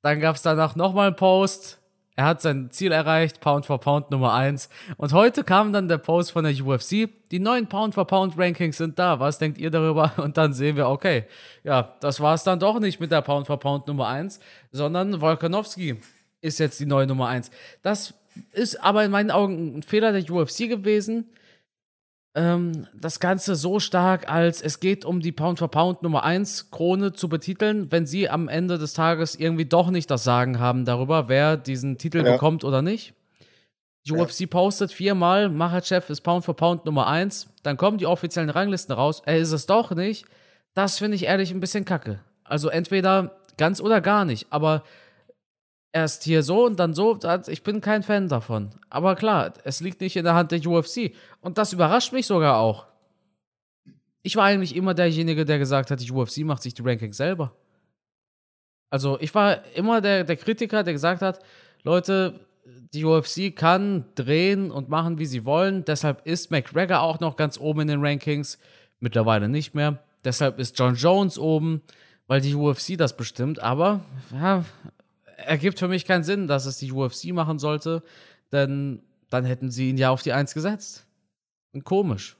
Speaker 1: Dann gab es danach nochmal einen Post er hat sein Ziel erreicht, Pound for Pound Nummer 1. Und heute kam dann der Post von der UFC. Die neuen Pound for Pound Rankings sind da. Was denkt ihr darüber? Und dann sehen wir, okay, ja, das war es dann doch nicht mit der Pound for Pound Nummer 1, sondern Volkanovski ist jetzt die neue Nummer 1. Das ist aber in meinen Augen ein Fehler der UFC gewesen ähm, das Ganze so stark als es geht um die Pound for Pound Nummer 1 Krone zu betiteln, wenn sie am Ende des Tages irgendwie doch nicht das Sagen haben darüber, wer diesen Titel ja. bekommt oder nicht. Die ja. UFC postet viermal, Machachev ist Pound for Pound Nummer 1, dann kommen die offiziellen Ranglisten raus, er ist es doch nicht. Das finde ich ehrlich ein bisschen kacke. Also entweder ganz oder gar nicht, aber erst hier so und dann so. Ich bin kein Fan davon. Aber klar, es liegt nicht in der Hand der UFC. Und das überrascht mich sogar auch. Ich war eigentlich immer derjenige, der gesagt hat, die UFC macht sich die Rankings selber. Also ich war immer der, der Kritiker, der gesagt hat, Leute, die UFC kann drehen und machen, wie sie wollen. Deshalb ist McGregor auch noch ganz oben in den Rankings. Mittlerweile nicht mehr. Deshalb ist John Jones oben, weil die UFC das bestimmt. Aber ja, ergibt für mich keinen Sinn, dass es die UFC machen sollte, denn dann hätten sie ihn ja auf die Eins gesetzt. Und komisch.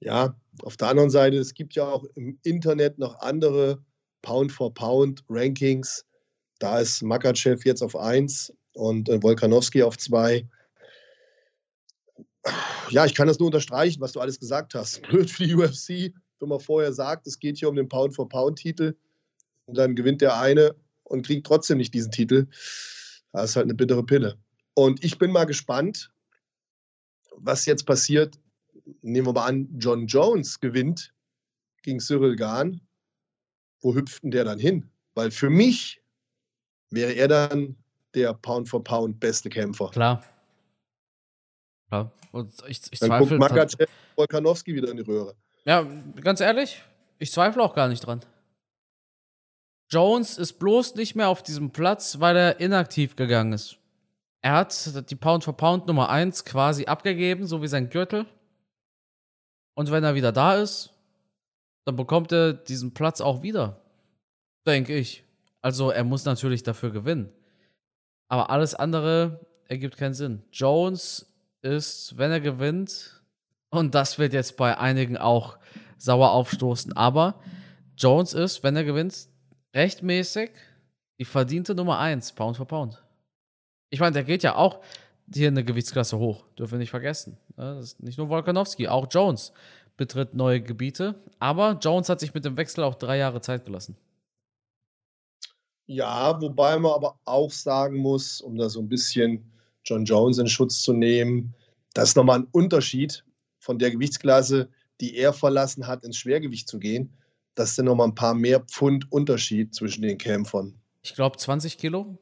Speaker 2: Ja, auf der anderen Seite, es gibt ja auch im Internet noch andere Pound-for-Pound-Rankings. Da ist Makachev jetzt auf 1 und äh, Volkanowski auf 2. Ja, ich kann das nur unterstreichen, was du alles gesagt hast. Blöd für die UFC, wenn man vorher sagt, es geht hier um den Pound-for-Pound-Titel und dann gewinnt der eine und kriegt trotzdem nicht diesen Titel. Das ist halt eine bittere Pille. Und ich bin mal gespannt, was jetzt passiert. Nehmen wir mal an, John Jones gewinnt gegen Cyril Gahn. Wo hüpft denn der dann hin? Weil für mich wäre er dann der Pound for Pound beste Kämpfer.
Speaker 1: Klar. Klar. Und ich, ich
Speaker 2: dann zweifle. Guckt Makachev Volkanowski wieder in die Röhre.
Speaker 1: Ja, ganz ehrlich, ich zweifle auch gar nicht dran. Jones ist bloß nicht mehr auf diesem Platz, weil er inaktiv gegangen ist. Er hat die Pound for Pound Nummer 1 quasi abgegeben, so wie sein Gürtel. Und wenn er wieder da ist, dann bekommt er diesen Platz auch wieder. Denke ich. Also er muss natürlich dafür gewinnen. Aber alles andere ergibt keinen Sinn. Jones ist, wenn er gewinnt, und das wird jetzt bei einigen auch sauer aufstoßen, aber Jones ist, wenn er gewinnt, rechtmäßig die verdiente Nummer 1, Pound for Pound. Ich meine, der geht ja auch hier eine Gewichtsklasse hoch, dürfen wir nicht vergessen. Ne? Das ist nicht nur Volkanowski, auch Jones betritt neue Gebiete. Aber Jones hat sich mit dem Wechsel auch drei Jahre Zeit gelassen.
Speaker 2: Ja, wobei man aber auch sagen muss, um da so ein bisschen John Jones in Schutz zu nehmen. Das ist nochmal ein Unterschied von der Gewichtsklasse, die er verlassen hat, ins Schwergewicht zu gehen. Das sind nochmal ein paar mehr Pfund Unterschied zwischen den Kämpfern.
Speaker 1: Ich glaube 20 Kilo.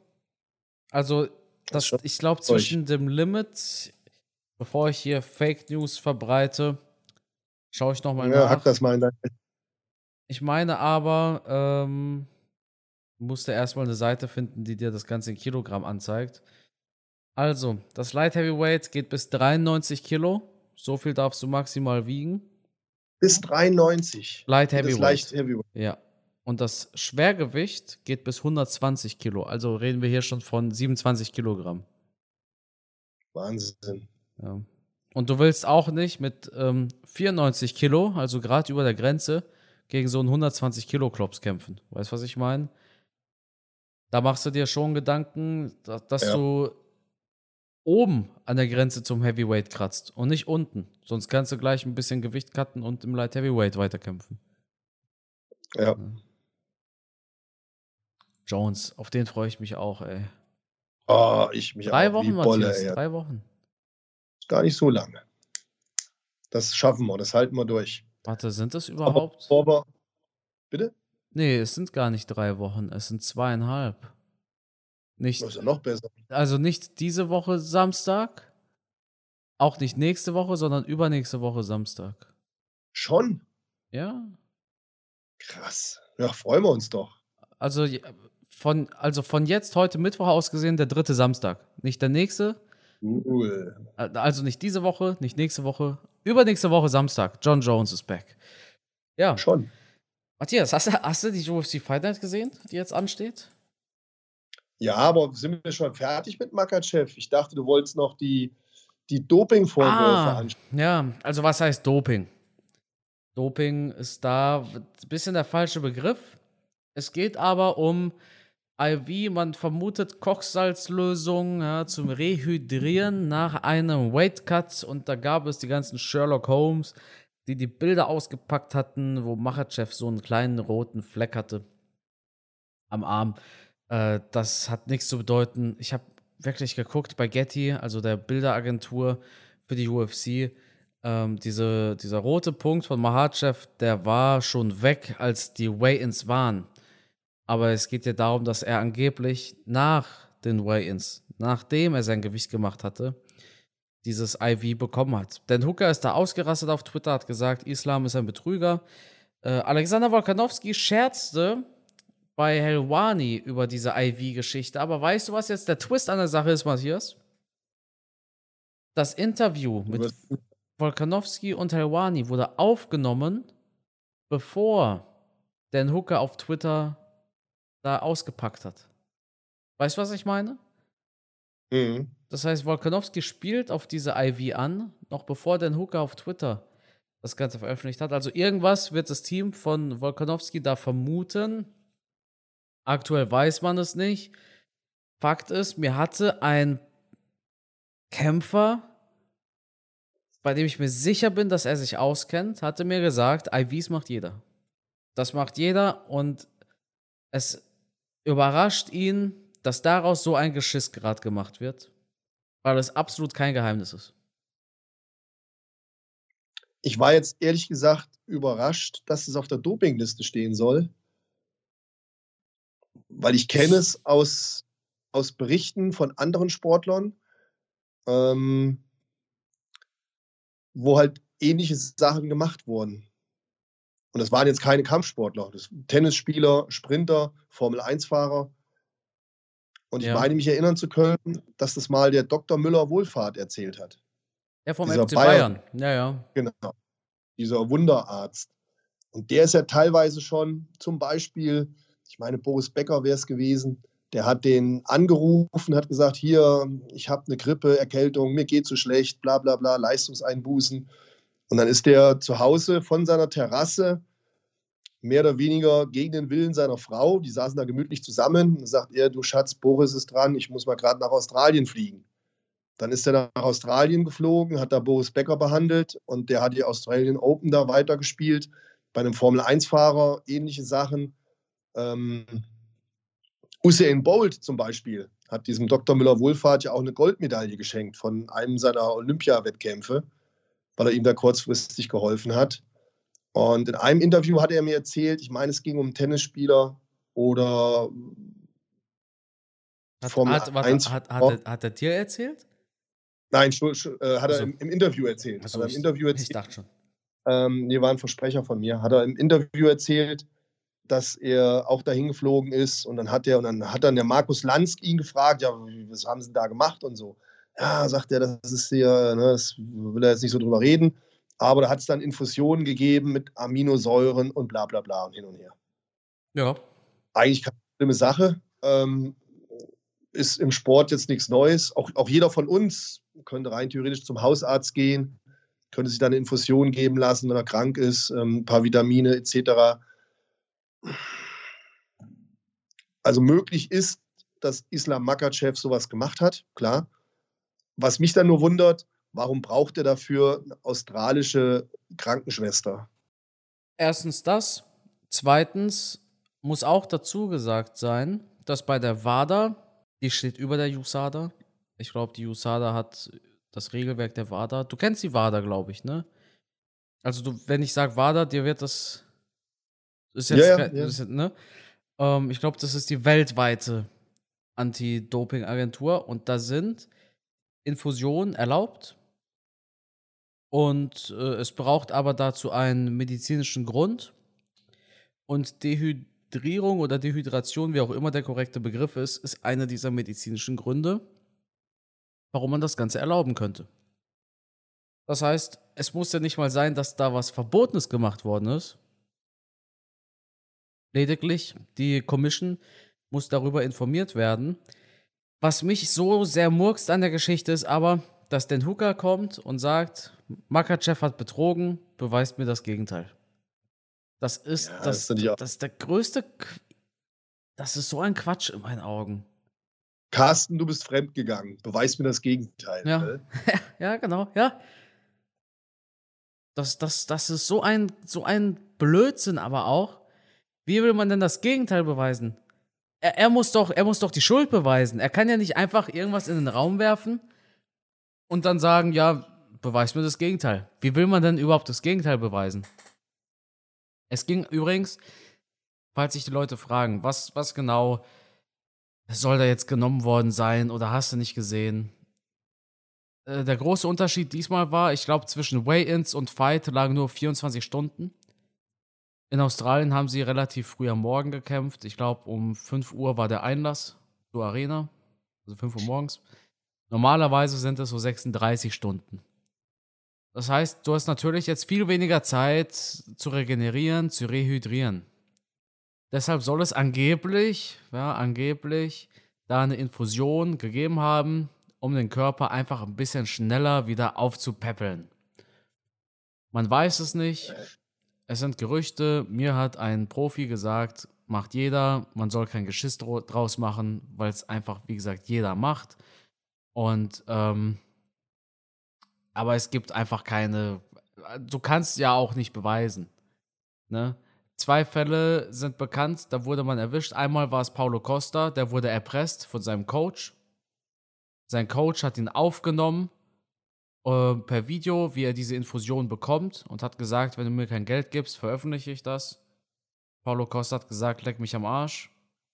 Speaker 1: Also, das, ich glaube zwischen dem Limit, bevor ich hier Fake News verbreite, schaue ich nochmal
Speaker 2: ja, nach. Hack das mal in dein
Speaker 1: ich meine aber, ähm, musste erstmal eine Seite finden, die dir das Ganze in Kilogramm anzeigt. Also, das Light Heavyweight geht bis 93 Kilo. So viel darfst du maximal wiegen.
Speaker 2: Bis 93.
Speaker 1: Light Heavyweight. Light Heavyweight. Ja. Und das Schwergewicht geht bis 120 Kilo. Also reden wir hier schon von 27 Kilogramm.
Speaker 2: Wahnsinn.
Speaker 1: Ja. Und du willst auch nicht mit ähm, 94 Kilo, also gerade über der Grenze, gegen so einen 120 Kilo Klops kämpfen. Weißt du, was ich meine? Da machst du dir schon Gedanken, dass, dass ja. du oben an der Grenze zum Heavyweight kratzt und nicht unten. Sonst kannst du gleich ein bisschen Gewicht cutten und im Light Heavyweight weiterkämpfen.
Speaker 2: Ja.
Speaker 1: Jones, auf den freue ich mich auch, ey.
Speaker 2: Oh, ich mich
Speaker 1: drei auch. Wochen, Bolle, Matthias, ey. drei Wochen.
Speaker 2: Gar nicht so lange. Das schaffen wir, das halten wir durch.
Speaker 1: Warte, sind das überhaupt?
Speaker 2: Aber, aber, bitte?
Speaker 1: Nee, es sind gar nicht drei Wochen, es sind zweieinhalb. Nicht,
Speaker 2: das ist ja noch besser.
Speaker 1: Also nicht diese Woche Samstag, auch nicht nächste Woche, sondern übernächste Woche Samstag.
Speaker 2: Schon?
Speaker 1: Ja.
Speaker 2: Krass. Ja, freuen wir uns doch.
Speaker 1: Also von, also von jetzt, heute Mittwoch aus gesehen, der dritte Samstag. Nicht der nächste.
Speaker 2: Cool.
Speaker 1: Also nicht diese Woche, nicht nächste Woche. Übernächste Woche Samstag. John Jones ist back. Ja.
Speaker 2: Schon.
Speaker 1: Matthias, hast du, hast du die UFC Fight Night gesehen, die jetzt ansteht?
Speaker 2: Ja, aber sind wir schon fertig mit Makachev? Ich dachte, du wolltest noch die, die Doping-Vorwürfe
Speaker 1: ah, ansprechen. Ja, also was heißt Doping? Doping ist da ein bisschen der falsche Begriff. Es geht aber um IV, man vermutet Kochsalzlösung ja, zum Rehydrieren nach einem Weight Cut und da gab es die ganzen Sherlock Holmes, die die Bilder ausgepackt hatten, wo Machachev so einen kleinen roten Fleck hatte am Arm. Äh, das hat nichts zu bedeuten. Ich habe wirklich geguckt bei Getty, also der Bilderagentur für die UFC. Ähm, diese, dieser rote Punkt von Mahachev, der war schon weg, als die Weigh-Ins waren. Aber es geht ja darum, dass er angeblich nach den Weigh-Ins, nachdem er sein Gewicht gemacht hatte, dieses IV bekommen hat. Denn Hooker ist da ausgerastet auf Twitter, hat gesagt, Islam ist ein Betrüger. Äh, Alexander Wolkanowski scherzte bei Helwani über diese IV-Geschichte. Aber weißt du, was jetzt der Twist an der Sache ist, Matthias? Das Interview mit Volkanowski und Helwani wurde aufgenommen, bevor Dan Hooker auf Twitter da ausgepackt hat. Weißt du, was ich meine?
Speaker 2: Mhm.
Speaker 1: Das heißt, Volkanowski spielt auf diese IV an, noch bevor Dan Hooker auf Twitter das Ganze veröffentlicht hat. Also irgendwas wird das Team von Volkanowski da vermuten, Aktuell weiß man es nicht. Fakt ist, mir hatte ein Kämpfer, bei dem ich mir sicher bin, dass er sich auskennt, hatte mir gesagt, IVs macht jeder. Das macht jeder und es überrascht ihn, dass daraus so ein Geschiss gerade gemacht wird, weil es absolut kein Geheimnis ist.
Speaker 2: Ich war jetzt ehrlich gesagt überrascht, dass es auf der Dopingliste stehen soll weil ich kenne es aus, aus Berichten von anderen Sportlern, ähm, wo halt ähnliche Sachen gemacht wurden. Und das waren jetzt keine Kampfsportler, das Tennisspieler, Sprinter, Formel-1-Fahrer. Und ich ja. meine mich erinnern zu können, dass das mal der Dr. Müller Wohlfahrt erzählt hat.
Speaker 1: Ja, vom FC Bayern. Bayern. Ja, ja.
Speaker 2: Genau. Dieser Wunderarzt. Und der ist ja teilweise schon zum Beispiel ich meine, Boris Becker wäre es gewesen, der hat den angerufen, hat gesagt, hier, ich habe eine Grippe, Erkältung, mir geht so schlecht, bla bla bla, Leistungseinbußen. Und dann ist der zu Hause von seiner Terrasse mehr oder weniger gegen den Willen seiner Frau, die saßen da gemütlich zusammen, dann sagt er, du Schatz, Boris ist dran, ich muss mal gerade nach Australien fliegen. Dann ist er nach Australien geflogen, hat da Boris Becker behandelt und der hat die Australian Open da weitergespielt. Bei einem Formel-1-Fahrer ähnliche Sachen. Ähm, Usain Bolt zum Beispiel hat diesem Dr. Müller-Wohlfahrt ja auch eine Goldmedaille geschenkt von einem seiner Olympiawettkämpfe, weil er ihm da kurzfristig geholfen hat. Und in einem Interview hat er mir erzählt, ich meine, es ging um Tennisspieler oder
Speaker 1: hat, hat, hat, hat, hat, hat er dir erzählt?
Speaker 2: Nein, äh, hat er also, im, im, Interview erzählt. Also, hat er im Interview erzählt. Ich dachte schon. Ähm, nee, war ein Versprecher von mir. Hat er im Interview erzählt, dass er auch dahin geflogen ist und dann hat er und dann hat dann der Markus Lanz ihn gefragt, ja, was haben sie da gemacht und so. Ja, sagt er, das ist hier, ne, das will er jetzt nicht so drüber reden, aber da hat es dann Infusionen gegeben mit Aminosäuren und bla bla bla und hin und her.
Speaker 1: Ja.
Speaker 2: Eigentlich keine schlimme Sache. Ähm, ist im Sport jetzt nichts Neues. Auch, auch jeder von uns könnte rein theoretisch zum Hausarzt gehen, könnte sich dann eine Infusion geben lassen, wenn er krank ist, ähm, ein paar Vitamine etc. Also möglich ist, dass Islam Makachev sowas gemacht hat, klar. Was mich dann nur wundert, warum braucht er dafür eine australische Krankenschwester?
Speaker 1: Erstens das. Zweitens muss auch dazu gesagt sein, dass bei der WADA, die steht über der USADA, ich glaube, die USADA hat das Regelwerk der WADA. Du kennst die WADA, glaube ich, ne? Also, du, wenn ich sage WADA, dir wird das. Ist jetzt, ja, ja, ja. Ist, ne? Ähm, ich glaube, das ist die weltweite Anti-Doping-Agentur und da sind Infusionen erlaubt. Und äh, es braucht aber dazu einen medizinischen Grund. Und Dehydrierung oder Dehydration, wie auch immer der korrekte Begriff ist, ist einer dieser medizinischen Gründe warum man das Ganze erlauben könnte. Das heißt, es muss ja nicht mal sein, dass da was Verbotenes gemacht worden ist. Lediglich die Commission muss darüber informiert werden. Was mich so sehr murkst an der Geschichte ist aber, dass Den Hooker kommt und sagt, Makachev hat betrogen, beweist mir das Gegenteil. Das ist, ja, das, das, das ist der größte. Das ist so ein Quatsch in meinen Augen.
Speaker 2: Carsten, du bist fremdgegangen. Beweis mir das Gegenteil.
Speaker 1: Ja, ne? ja genau, ja. Das, das, das ist so ein, so ein Blödsinn, aber auch. Wie will man denn das Gegenteil beweisen? Er, er, muss doch, er muss doch die Schuld beweisen. Er kann ja nicht einfach irgendwas in den Raum werfen und dann sagen, ja, beweis mir das Gegenteil. Wie will man denn überhaupt das Gegenteil beweisen? Es ging übrigens, falls sich die Leute fragen, was, was genau soll da jetzt genommen worden sein oder hast du nicht gesehen? Äh, der große Unterschied diesmal war, ich glaube, zwischen Weigh-Ins und Fight lagen nur 24 Stunden. In Australien haben sie relativ früh am Morgen gekämpft. Ich glaube, um 5 Uhr war der Einlass zur Arena. Also 5 Uhr morgens. Normalerweise sind es so 36 Stunden. Das heißt, du hast natürlich jetzt viel weniger Zeit zu regenerieren, zu rehydrieren. Deshalb soll es angeblich, ja, angeblich da eine Infusion gegeben haben, um den Körper einfach ein bisschen schneller wieder aufzupäppeln. Man weiß es nicht. Es sind Gerüchte. Mir hat ein Profi gesagt, macht jeder. Man soll kein Geschiss draus machen, weil es einfach, wie gesagt, jeder macht. Und, ähm, aber es gibt einfach keine. Du kannst ja auch nicht beweisen. Ne? Zwei Fälle sind bekannt, da wurde man erwischt. Einmal war es Paulo Costa, der wurde erpresst von seinem Coach. Sein Coach hat ihn aufgenommen äh, per Video, wie er diese Infusion bekommt und hat gesagt, wenn du mir kein Geld gibst, veröffentliche ich das. Paulo Costa hat gesagt, leck mich am Arsch.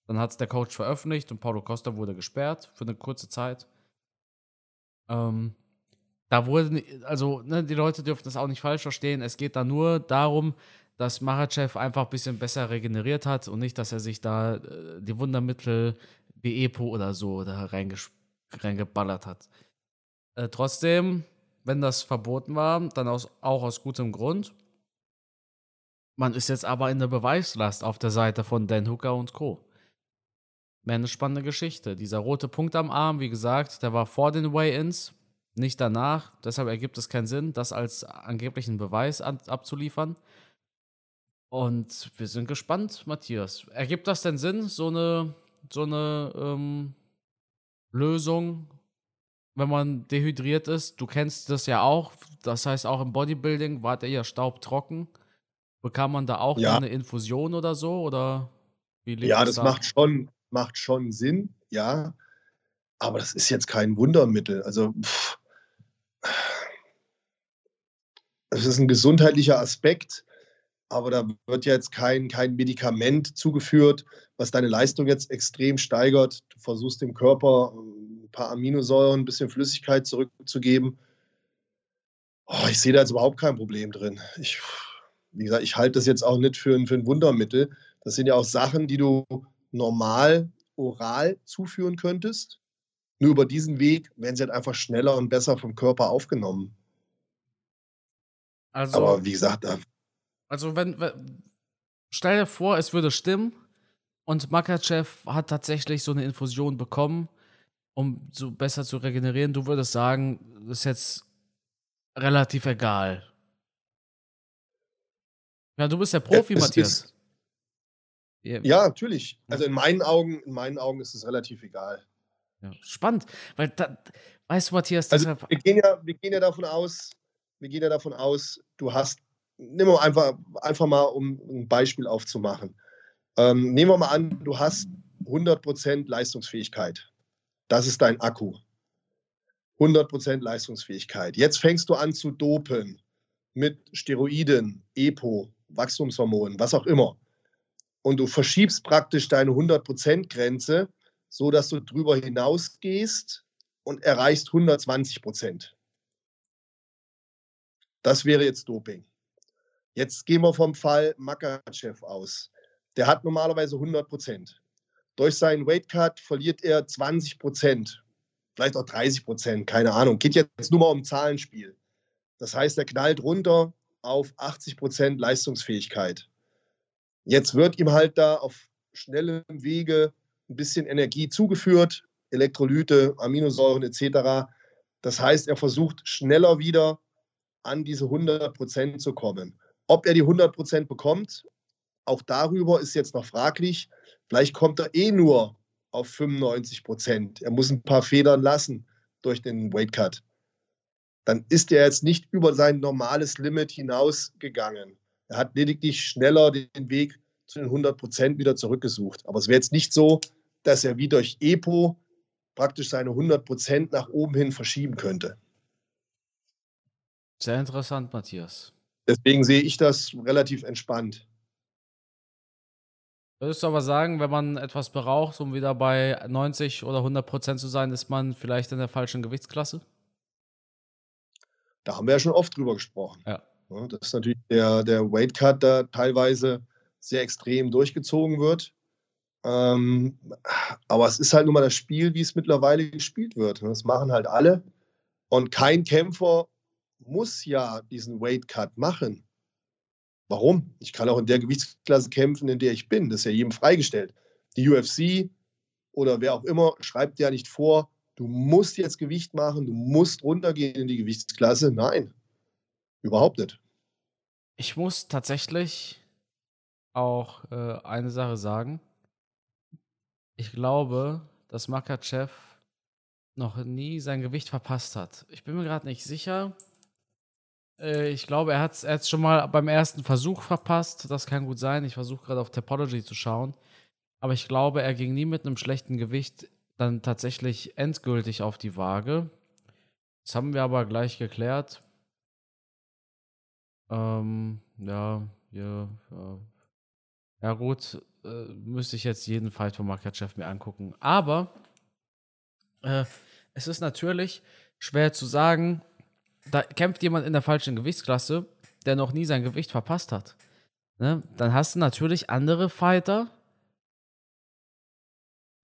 Speaker 1: Dann hat es der Coach veröffentlicht und Paulo Costa wurde gesperrt für eine kurze Zeit. Ähm, da wurde, also ne, die Leute dürfen das auch nicht falsch verstehen. Es geht da nur darum, dass Marachev einfach ein bisschen besser regeneriert hat und nicht, dass er sich da äh, die Wundermittel wie Epo oder so da reingeballert hat. Äh, trotzdem, wenn das verboten war, dann aus, auch aus gutem Grund. Man ist jetzt aber in der Beweislast auf der Seite von Dan Hooker und Co. Wäre eine spannende Geschichte. Dieser rote Punkt am Arm, wie gesagt, der war vor den Weigh-Ins, nicht danach. Deshalb ergibt es keinen Sinn, das als angeblichen Beweis an, abzuliefern. Und wir sind gespannt, Matthias. Ergibt das denn Sinn, so eine, so eine ähm, Lösung, wenn man dehydriert ist? Du kennst das ja auch. Das heißt, auch im Bodybuilding war der ja staubtrocken. Bekam man da auch ja. eine Infusion oder so? Oder
Speaker 2: wie ja, das da? macht schon, macht schon Sinn, ja. Aber das ist jetzt kein Wundermittel. Also, pff, es ist ein gesundheitlicher Aspekt, aber da wird jetzt kein, kein Medikament zugeführt, was deine Leistung jetzt extrem steigert. Du versuchst dem Körper paar Aminosäuren, ein bisschen Flüssigkeit zurückzugeben. Oh, ich sehe da jetzt überhaupt kein Problem drin. Ich, wie gesagt, ich halte das jetzt auch nicht für ein, für ein Wundermittel. Das sind ja auch Sachen, die du normal oral zuführen könntest. Nur über diesen Weg werden sie halt einfach schneller und besser vom Körper aufgenommen. Also, Aber wie gesagt, da
Speaker 1: also wenn, wenn stell dir vor, es würde stimmen und Makachev hat tatsächlich so eine Infusion bekommen, um so besser zu regenerieren. Du würdest sagen, das ist jetzt relativ egal. Ja, du bist der Profi, ja, Matthias. Ist,
Speaker 2: ja, natürlich. Also in meinen Augen, in meinen Augen ist es relativ egal.
Speaker 1: Ja, spannend, weil da, weißt du, Matthias,
Speaker 2: also wir gehen ja, wir gehen ja davon aus, wir gehen ja davon aus, du hast, nehmen wir einfach, einfach mal, um ein Beispiel aufzumachen. Ähm, nehmen wir mal an, du hast 100% Leistungsfähigkeit. Das ist dein Akku. 100% Leistungsfähigkeit. Jetzt fängst du an zu dopen mit Steroiden, EPO, Wachstumshormonen, was auch immer. Und du verschiebst praktisch deine 100%-Grenze, so dass du drüber hinausgehst und erreichst 120% Das wäre jetzt Doping. Jetzt gehen wir vom Fall Makachev aus. Der hat normalerweise 100 Durch seinen Weightcut verliert er 20% vielleicht auch 30 Prozent, keine Ahnung. Geht jetzt nur mal um Zahlenspiel. Das heißt, er knallt runter auf 80 Prozent Leistungsfähigkeit. Jetzt wird ihm halt da auf schnellem Wege ein bisschen Energie zugeführt, Elektrolyte, Aminosäuren etc. Das heißt, er versucht schneller wieder an diese 100 Prozent zu kommen. Ob er die 100 Prozent bekommt, auch darüber ist jetzt noch fraglich. Vielleicht kommt er eh nur auf 95 Prozent. Er muss ein paar Federn lassen durch den Weight Cut. Dann ist er jetzt nicht über sein normales Limit hinausgegangen. Er hat lediglich schneller den Weg zu den 100 Prozent wieder zurückgesucht. Aber es wäre jetzt nicht so, dass er wie durch EPO praktisch seine 100 Prozent nach oben hin verschieben könnte.
Speaker 1: Sehr interessant, Matthias.
Speaker 2: Deswegen sehe ich das relativ entspannt.
Speaker 1: Würdest du aber sagen, wenn man etwas braucht, um wieder bei 90 oder 100 Prozent zu sein, ist man vielleicht in der falschen Gewichtsklasse?
Speaker 2: Da haben wir ja schon oft drüber gesprochen.
Speaker 1: Ja.
Speaker 2: Das ist natürlich der, der Weight Cut, der teilweise sehr extrem durchgezogen wird. Ähm, aber es ist halt nun mal das Spiel, wie es mittlerweile gespielt wird. Das machen halt alle. Und kein Kämpfer muss ja diesen Weight Cut machen. Warum? Ich kann auch in der Gewichtsklasse kämpfen, in der ich bin. Das ist ja jedem freigestellt. Die UFC oder wer auch immer schreibt ja nicht vor, du musst jetzt Gewicht machen, du musst runtergehen in die Gewichtsklasse. Nein, überhaupt nicht.
Speaker 1: Ich muss tatsächlich auch äh, eine Sache sagen. Ich glaube, dass Makachev noch nie sein Gewicht verpasst hat. Ich bin mir gerade nicht sicher. Äh, ich glaube, er hat es schon mal beim ersten Versuch verpasst. Das kann gut sein. Ich versuche gerade auf Topology zu schauen. Aber ich glaube, er ging nie mit einem schlechten Gewicht dann tatsächlich endgültig auf die Waage. Das haben wir aber gleich geklärt. Ähm, ja, ja, ja. Ja, gut, äh, müsste ich jetzt jeden Fight von Makachev mir angucken. Aber äh, es ist natürlich schwer zu sagen, da kämpft jemand in der falschen Gewichtsklasse, der noch nie sein Gewicht verpasst hat. Ne? Dann hast du natürlich andere Fighter.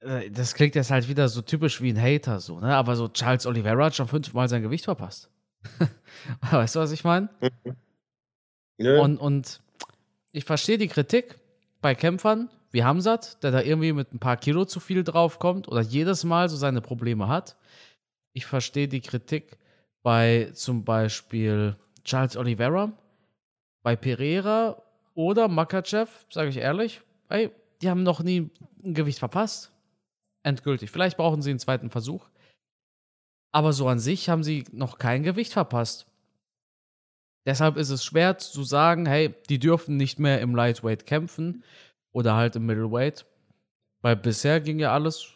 Speaker 1: Äh, das klingt jetzt halt wieder so typisch wie ein Hater, so, ne? Aber so Charles Oliveira hat schon fünfmal sein Gewicht verpasst. weißt du, was ich meine? Ja. Und, und ich verstehe die Kritik bei Kämpfern wie Hamzat, der da irgendwie mit ein paar Kilo zu viel draufkommt oder jedes Mal so seine Probleme hat. Ich verstehe die Kritik bei zum Beispiel Charles Oliveira, bei Pereira oder Makachev, sage ich ehrlich, ey, die haben noch nie ein Gewicht verpasst. Endgültig. Vielleicht brauchen sie einen zweiten Versuch. Aber so an sich haben sie noch kein Gewicht verpasst. Deshalb ist es schwer zu sagen, hey, die dürfen nicht mehr im Lightweight kämpfen oder halt im Middleweight. Weil bisher ging ja alles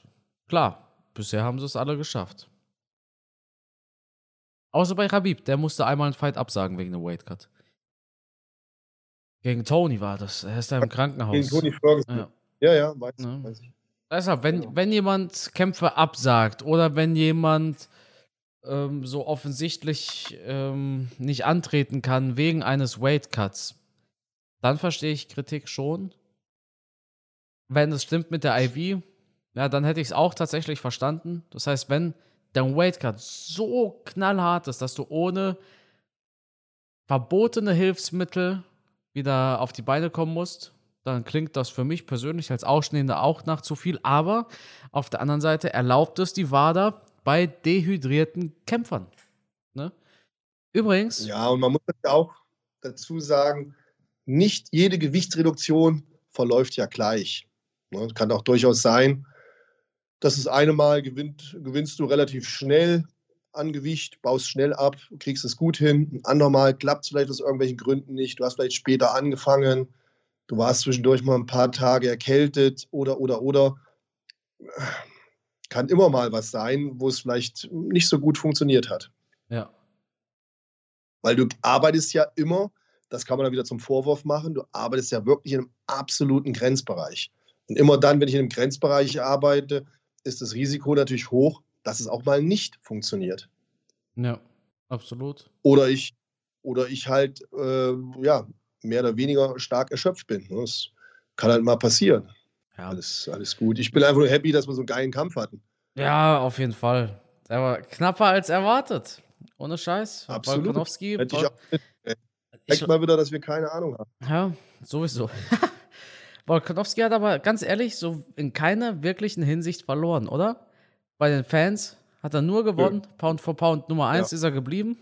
Speaker 1: klar. Bisher haben sie es alle geschafft. Außer bei Rabib, der musste einmal einen Fight absagen wegen einem Weightcut. Gegen Tony war das. Er ist da im Krankenhaus.
Speaker 2: Gegen Tony Ferguson. Ja, ja, ja weiß, ja. weiß ich.
Speaker 1: Deshalb, wenn, ja. wenn jemand Kämpfe absagt oder wenn jemand ähm, so offensichtlich ähm, nicht antreten kann wegen eines Weightcuts, dann verstehe ich Kritik schon. Wenn es stimmt mit der IV, ja, dann hätte ich es auch tatsächlich verstanden. Das heißt, wenn dein Weightcut so knallhart ist, dass du ohne verbotene Hilfsmittel wieder auf die Beine kommen musst, dann klingt das für mich persönlich als Ausstehender auch nach zu viel. Aber auf der anderen Seite erlaubt es die WADA bei dehydrierten Kämpfern. Ne? Übrigens.
Speaker 2: Ja, und man muss auch dazu sagen, nicht jede Gewichtsreduktion verläuft ja gleich. Ne? Kann auch durchaus sein, das eine Mal gewinnt, gewinnst du relativ schnell an Gewicht, baust schnell ab, kriegst es gut hin. Ein andermal klappt es vielleicht aus irgendwelchen Gründen nicht. Du hast vielleicht später angefangen. Du warst zwischendurch mal ein paar Tage erkältet oder, oder, oder. Kann immer mal was sein, wo es vielleicht nicht so gut funktioniert hat.
Speaker 1: Ja.
Speaker 2: Weil du arbeitest ja immer, das kann man dann wieder zum Vorwurf machen, du arbeitest ja wirklich in einem absoluten Grenzbereich. Und immer dann, wenn ich in einem Grenzbereich arbeite, ist das Risiko natürlich hoch, dass es auch mal nicht funktioniert.
Speaker 1: Ja, absolut.
Speaker 2: Oder ich, oder ich halt, äh, ja, mehr oder weniger stark erschöpft bin. Das kann halt mal passieren. Ja. Alles, alles gut. Ich bin einfach nur happy, dass wir so einen geilen Kampf hatten.
Speaker 1: Ja, auf jeden Fall. Der war knapper als erwartet. Ohne Scheiß.
Speaker 2: Absolut. Hätte ich auch Zeigt mal wieder, dass wir keine Ahnung haben.
Speaker 1: Ja, sowieso. Volkanovski hat aber ganz ehrlich so in keiner wirklichen Hinsicht verloren, oder? Bei den Fans hat er nur gewonnen. Ja. Pound for Pound Nummer 1 ja. ist er geblieben.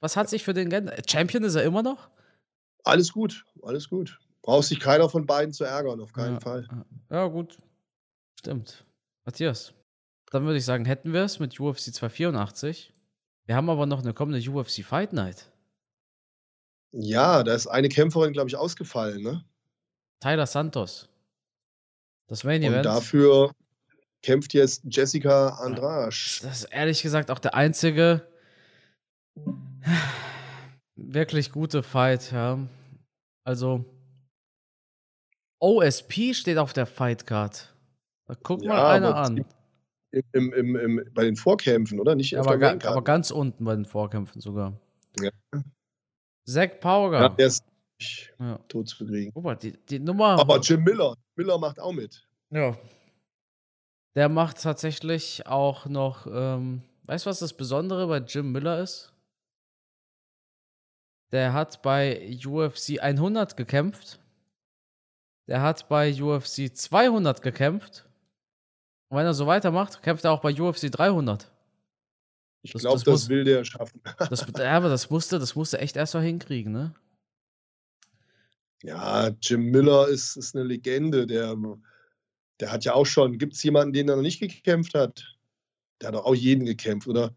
Speaker 1: Was hat sich für den geändert? Champion ist er immer noch?
Speaker 2: Alles gut, alles gut. Braucht sich keiner von beiden zu ärgern, auf keinen
Speaker 1: ja,
Speaker 2: Fall.
Speaker 1: Ja, gut. Stimmt. Matthias, dann würde ich sagen, hätten wir es mit UFC 284. Wir haben aber noch eine kommende UFC Fight Night.
Speaker 2: Ja, da ist eine Kämpferin, glaube ich, ausgefallen, ne?
Speaker 1: Tyler Santos. Das Main Event.
Speaker 2: Und dafür kämpft jetzt Jessica Andrade.
Speaker 1: Das ist ehrlich gesagt auch der einzige wirklich gute Fight, ja. Also OSP steht auf der Fightcard. Guck ja, mal einer an.
Speaker 2: Im, im, im, bei den Vorkämpfen, oder? Nicht
Speaker 1: ja, aber, ga, aber, ganz unten bei den Vorkämpfen sogar. Ja. Zack Pauger. Ja,
Speaker 2: der ist ja. tot zu kriegen.
Speaker 1: Mal, die, die Nummer.
Speaker 2: Aber Jim Miller. Miller macht auch mit.
Speaker 1: Ja. Der macht tatsächlich auch noch. Ähm, weißt du, was das Besondere bei Jim Miller ist? Der hat bei UFC 100 gekämpft. Der hat bei UFC 200 gekämpft. Und wenn er so weitermacht, kämpft er auch bei UFC 300.
Speaker 2: Ich glaube, das, das, das will der schaffen.
Speaker 1: das, aber das musste, das musste echt erst mal hinkriegen, ne?
Speaker 2: Ja, Jim Miller ist, ist eine Legende. Der, der hat ja auch schon. Gibt es jemanden, den er noch nicht gekämpft hat? Der hat auch jeden gekämpft, oder?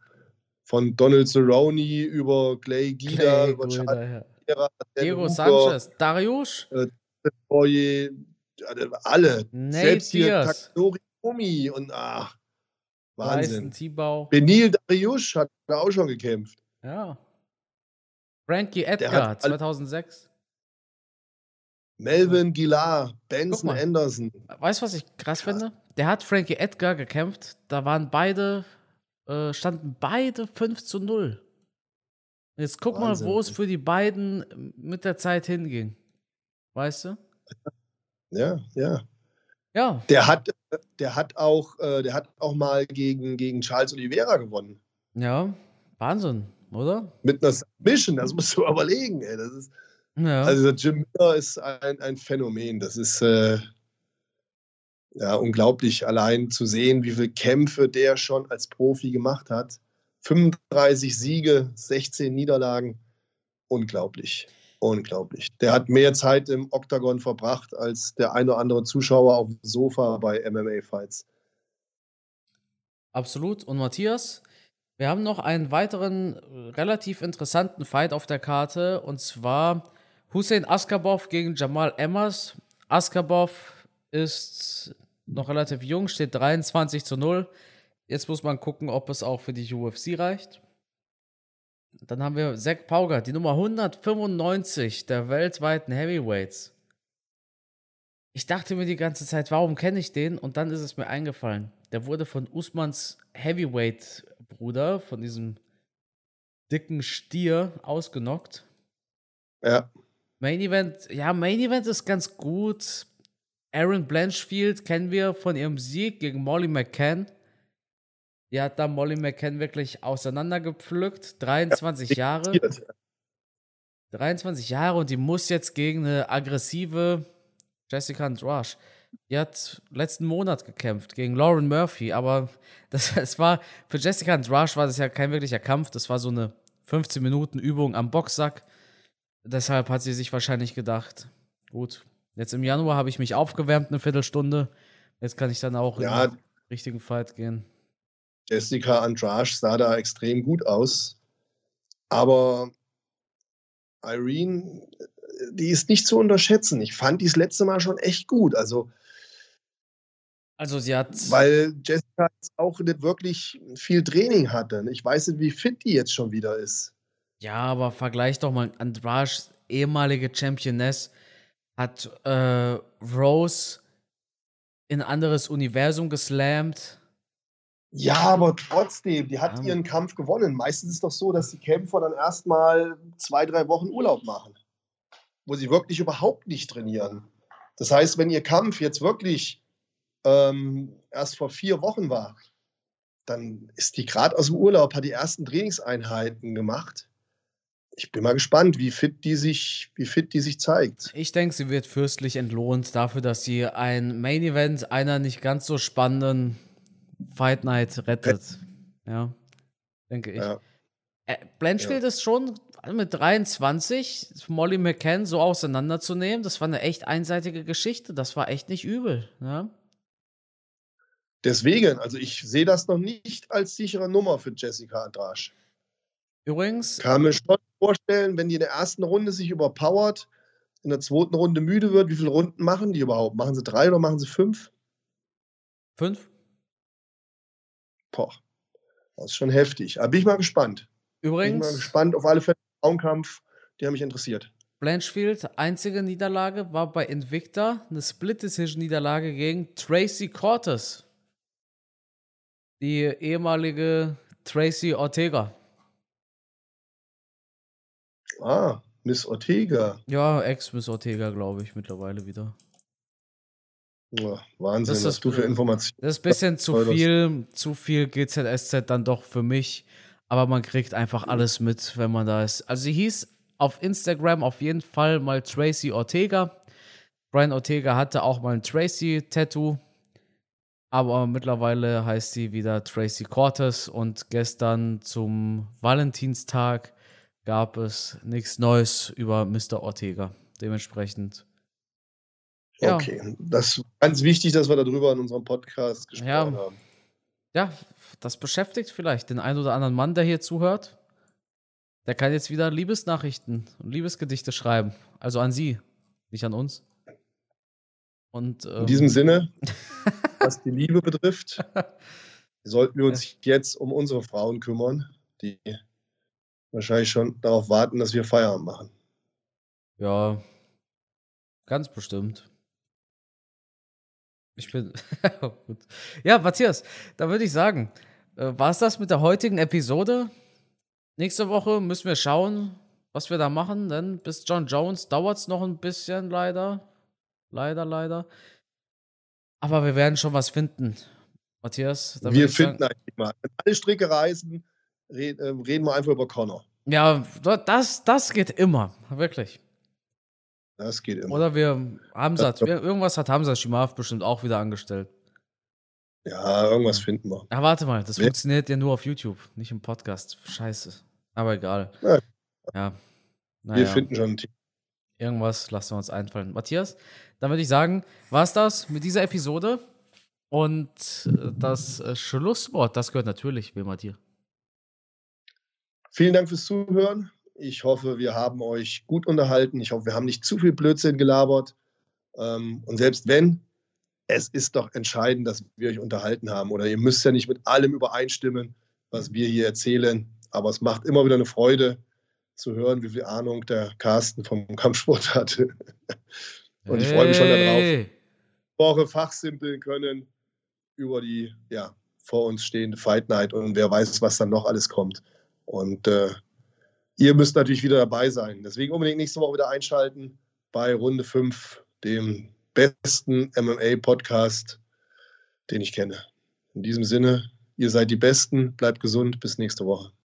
Speaker 2: Von Donald Cerrone über Clay Guida, über
Speaker 1: Charles ja. Diego Sanchez, Darius? Äh,
Speaker 2: alle.
Speaker 1: Nate Selbst hier
Speaker 2: Taktori Omi und ach, Wahnsinn. Benil Dariush hat da auch schon gekämpft.
Speaker 1: Ja. Frankie Edgar, 2006.
Speaker 2: Melvin Gilar, Benson Anderson.
Speaker 1: Weißt du, was ich krass finde? Der hat Frankie Edgar gekämpft. Da waren beide, äh, standen beide 5 zu 0. Jetzt guck Wahnsinn. mal, wo es für die beiden mit der Zeit hinging. Weißt du?
Speaker 2: Ja, ja.
Speaker 1: Ja.
Speaker 2: Der hat, der hat auch, äh, der hat auch mal gegen, gegen Charles Oliveira gewonnen.
Speaker 1: Ja, Wahnsinn, oder?
Speaker 2: Mit einer Submission, das musst du überlegen, ey. Das ist, ja. Also Jim Miller ist ein, ein Phänomen. Das ist äh, ja unglaublich, allein zu sehen, wie viele Kämpfe der schon als Profi gemacht hat. 35 Siege, 16 Niederlagen. Unglaublich. Unglaublich. Der hat mehr Zeit im Oktagon verbracht als der ein oder andere Zuschauer auf dem Sofa bei MMA-Fights.
Speaker 1: Absolut. Und Matthias, wir haben noch einen weiteren äh, relativ interessanten Fight auf der Karte und zwar Hussein Askabov gegen Jamal Emmers. Askabov ist noch relativ jung, steht 23 zu 0. Jetzt muss man gucken, ob es auch für die UFC reicht. Dann haben wir Zack Pauger, die Nummer 195 der weltweiten Heavyweights. Ich dachte mir die ganze Zeit, warum kenne ich den? Und dann ist es mir eingefallen. Der wurde von Usmans Heavyweight-Bruder, von diesem dicken Stier, ausgenockt.
Speaker 2: Ja.
Speaker 1: Main Event, ja, Main Event ist ganz gut. Aaron Blanchfield kennen wir von ihrem Sieg gegen Molly McCann. Die hat da Molly McCann wirklich auseinandergepflückt. 23 ja, Jahre. 23 Jahre und die muss jetzt gegen eine aggressive Jessica Andrasch. Die hat letzten Monat gekämpft gegen Lauren Murphy, aber das, das war für Jessica Andrasch war das ja kein wirklicher Kampf. Das war so eine 15 Minuten Übung am Boxsack. Deshalb hat sie sich wahrscheinlich gedacht, gut, jetzt im Januar habe ich mich aufgewärmt eine Viertelstunde. Jetzt kann ich dann auch ja, in den richtigen Fight gehen.
Speaker 2: Jessica Andrasch sah da extrem gut aus. Aber Irene, die ist nicht zu unterschätzen. Ich fand die das letzte Mal schon echt gut. Also,
Speaker 1: also sie hat.
Speaker 2: Weil Jessica auch nicht wirklich viel Training hatte. Ich weiß nicht, wie fit die jetzt schon wieder ist.
Speaker 1: Ja, aber vergleich doch mal. Andrasch, ehemalige Championess, hat äh, Rose in ein anderes Universum geslammt.
Speaker 2: Ja, aber trotzdem, die hat ja. ihren Kampf gewonnen. Meistens ist es doch so, dass die Kämpfer dann erstmal zwei, drei Wochen Urlaub machen, wo sie wirklich überhaupt nicht trainieren. Das heißt, wenn ihr Kampf jetzt wirklich ähm, erst vor vier Wochen war, dann ist die gerade aus dem Urlaub, hat die ersten Trainingseinheiten gemacht. Ich bin mal gespannt, wie fit die sich, wie fit die sich zeigt.
Speaker 1: Ich denke, sie wird fürstlich entlohnt dafür, dass sie ein Main Event einer nicht ganz so spannenden Fight Night rettet. Ja, denke ich. Ja. Äh, Blanchfield ja. ist schon mit 23 Molly McCann so auseinanderzunehmen, das war eine echt einseitige Geschichte. Das war echt nicht übel. Ja?
Speaker 2: Deswegen, also ich sehe das noch nicht als sichere Nummer für Jessica Andrasch.
Speaker 1: Übrigens.
Speaker 2: Kann mir schon vorstellen, wenn die in der ersten Runde sich überpowert, in der zweiten Runde müde wird, wie viele Runden machen die überhaupt? Machen sie drei oder machen sie fünf?
Speaker 1: Fünf?
Speaker 2: Boah, das ist schon heftig. Aber bin ich mal gespannt.
Speaker 1: Übrigens.
Speaker 2: Bin ich mal gespannt auf alle Fälle. Frauenkampf, die haben mich interessiert.
Speaker 1: Blanchfield, einzige Niederlage war bei Invicta eine Split-Decision-Niederlage gegen Tracy Cortes. Die ehemalige Tracy Ortega.
Speaker 2: Ah, Miss Ortega.
Speaker 1: Ja, Ex-Miss Ortega, glaube ich, mittlerweile wieder.
Speaker 2: Ja, Wahnsinn, das was du für Informationen.
Speaker 1: Das ist ein bisschen zu viel, zu viel GZSZ dann doch für mich. Aber man kriegt einfach alles mit, wenn man da ist. Also sie hieß auf Instagram auf jeden Fall mal Tracy Ortega. Brian Ortega hatte auch mal ein Tracy-Tattoo. Aber mittlerweile heißt sie wieder Tracy Cortes und gestern zum Valentinstag gab es nichts Neues über Mr. Ortega. Dementsprechend
Speaker 2: ja. Okay, das ist ganz wichtig, dass wir darüber in unserem Podcast gesprochen ja. haben.
Speaker 1: Ja, das beschäftigt vielleicht den einen oder anderen Mann, der hier zuhört. Der kann jetzt wieder Liebesnachrichten und Liebesgedichte schreiben. Also an Sie, nicht an uns. Und,
Speaker 2: ähm, in diesem Sinne, was die Liebe betrifft, sollten wir uns jetzt um unsere Frauen kümmern, die wahrscheinlich schon darauf warten, dass wir Feierabend machen.
Speaker 1: Ja, ganz bestimmt. Ich bin. gut. Ja, Matthias, da würde ich sagen, äh, war es das mit der heutigen Episode? Nächste Woche müssen wir schauen, was wir da machen, denn bis John Jones dauert es noch ein bisschen, leider. Leider, leider. Aber wir werden schon was finden. Matthias,
Speaker 2: wir finden sagen, eigentlich mal. Wenn alle Stricke reißen, reden, reden wir einfach über Connor.
Speaker 1: Ja, das, das geht immer, wirklich.
Speaker 2: Das geht immer.
Speaker 1: Oder wir Hamza, irgendwas hat Hamza Shimav bestimmt auch wieder angestellt.
Speaker 2: Ja, irgendwas finden wir.
Speaker 1: Ja, warte mal, das Wer? funktioniert ja nur auf YouTube, nicht im Podcast. Scheiße. Aber egal. Ja. ja.
Speaker 2: Naja. Wir finden schon ein Team.
Speaker 1: Irgendwas lassen wir uns einfallen. Matthias, dann würde ich sagen, war es das mit dieser Episode. Und äh, das äh, Schlusswort, das gehört natürlich wie immer dir.
Speaker 2: Vielen Dank fürs Zuhören. Ich hoffe, wir haben euch gut unterhalten. Ich hoffe, wir haben nicht zu viel Blödsinn gelabert. Ähm, und selbst wenn, es ist doch entscheidend, dass wir euch unterhalten haben. Oder ihr müsst ja nicht mit allem übereinstimmen, was wir hier erzählen. Aber es macht immer wieder eine Freude zu hören, wie viel Ahnung der Carsten vom Kampfsport hatte. Und ich freue mich schon darauf, Woche fachsimpeln können über die ja, vor uns stehende Fight Night und wer weiß, was dann noch alles kommt. Und äh, ihr müsst natürlich wieder dabei sein. Deswegen unbedingt nächste Woche wieder einschalten bei Runde 5, dem besten MMA-Podcast, den ich kenne. In diesem Sinne, ihr seid die Besten, bleibt gesund, bis nächste Woche.